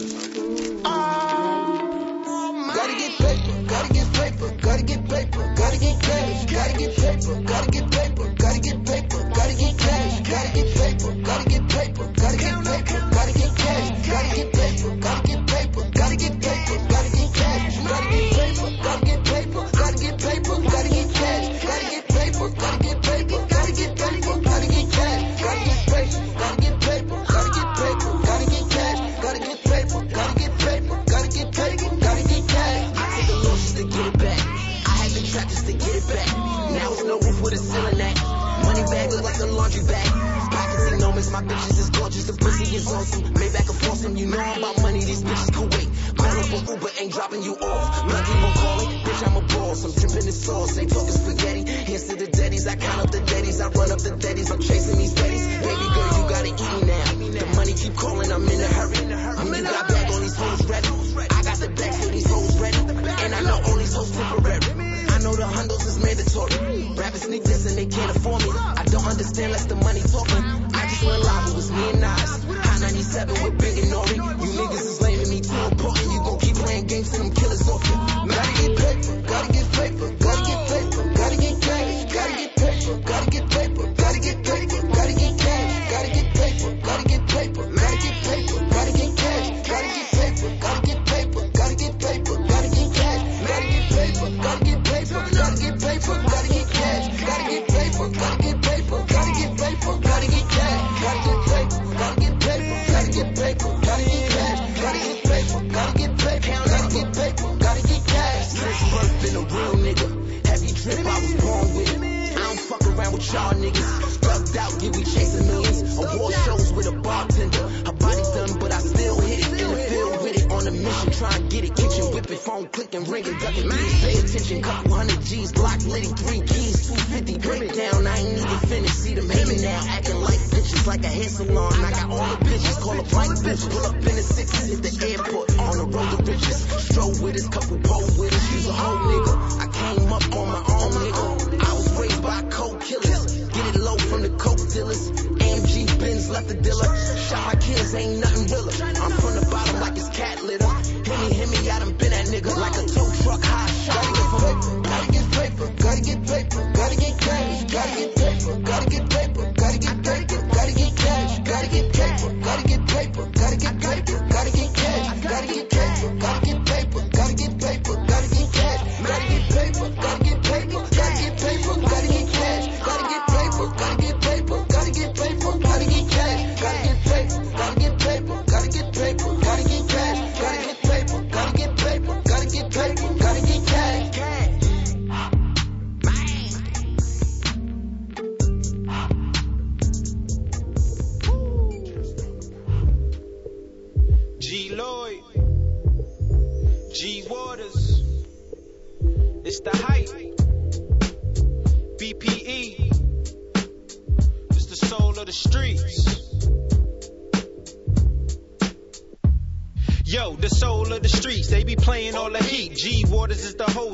Gotta get paper, gotta get paper, gotta get paper, gotta get cash, gotta get paper, gotta get paper, gotta get paper, gotta get gotta get paper, gotta get paper, gotta get paper, look like a laundry bag. Pockets enormous, my bitches is gorgeous. The pussy is awesome. Maybach and Fawson, you know about money. These bitches can wait. On Uber ain't dropping you off. Keep on calling, bitch I'm a boss. I'm dripping in sauce, ain't talking spaghetti. Hands to the daddies, I count up the daddies. I run up the daddies, I'm chasing these daddies. Baby girl, you gotta eat me now. The money keep calling, I'm in a hurry. When you got back, all these hoes ready. I got the back for these hoes ready. And I know all these hoes temporary. Know the hundos is mandatory. Rappers sneak this and they can't afford me. I don't understand less the money talking. I just went live, it was me and Nas. High 97 with Big and Nori. You niggas is lame to me too important. You gon' keep playing games till them killers off you. Gotta get paper, gotta get phone clicking, ringing, ducking. Please pay attention, couple hundred G's, block litty, three keys, 250 breakdown. I ain't even finished. See them hating now, acting like bitches, like a hair salon. I got all the bitches, call up white bitch. Pull up in the six, hit the airport, on the road to riches. Stroll with us, couple pole with us. Use a whole nigga. I came up on my own nigga. I was raised by coke killers. Get it low from the coke dealers. AMG Benz left the dealer. Shot my kids, ain't nothing realer. I'm from the bottom like it's cat litter. Me, hit me, I done been that nigga like a tow truck high shot. Gotta get paper, gotta get paper, gotta get paper, gotta get cash, gotta get paper, gotta get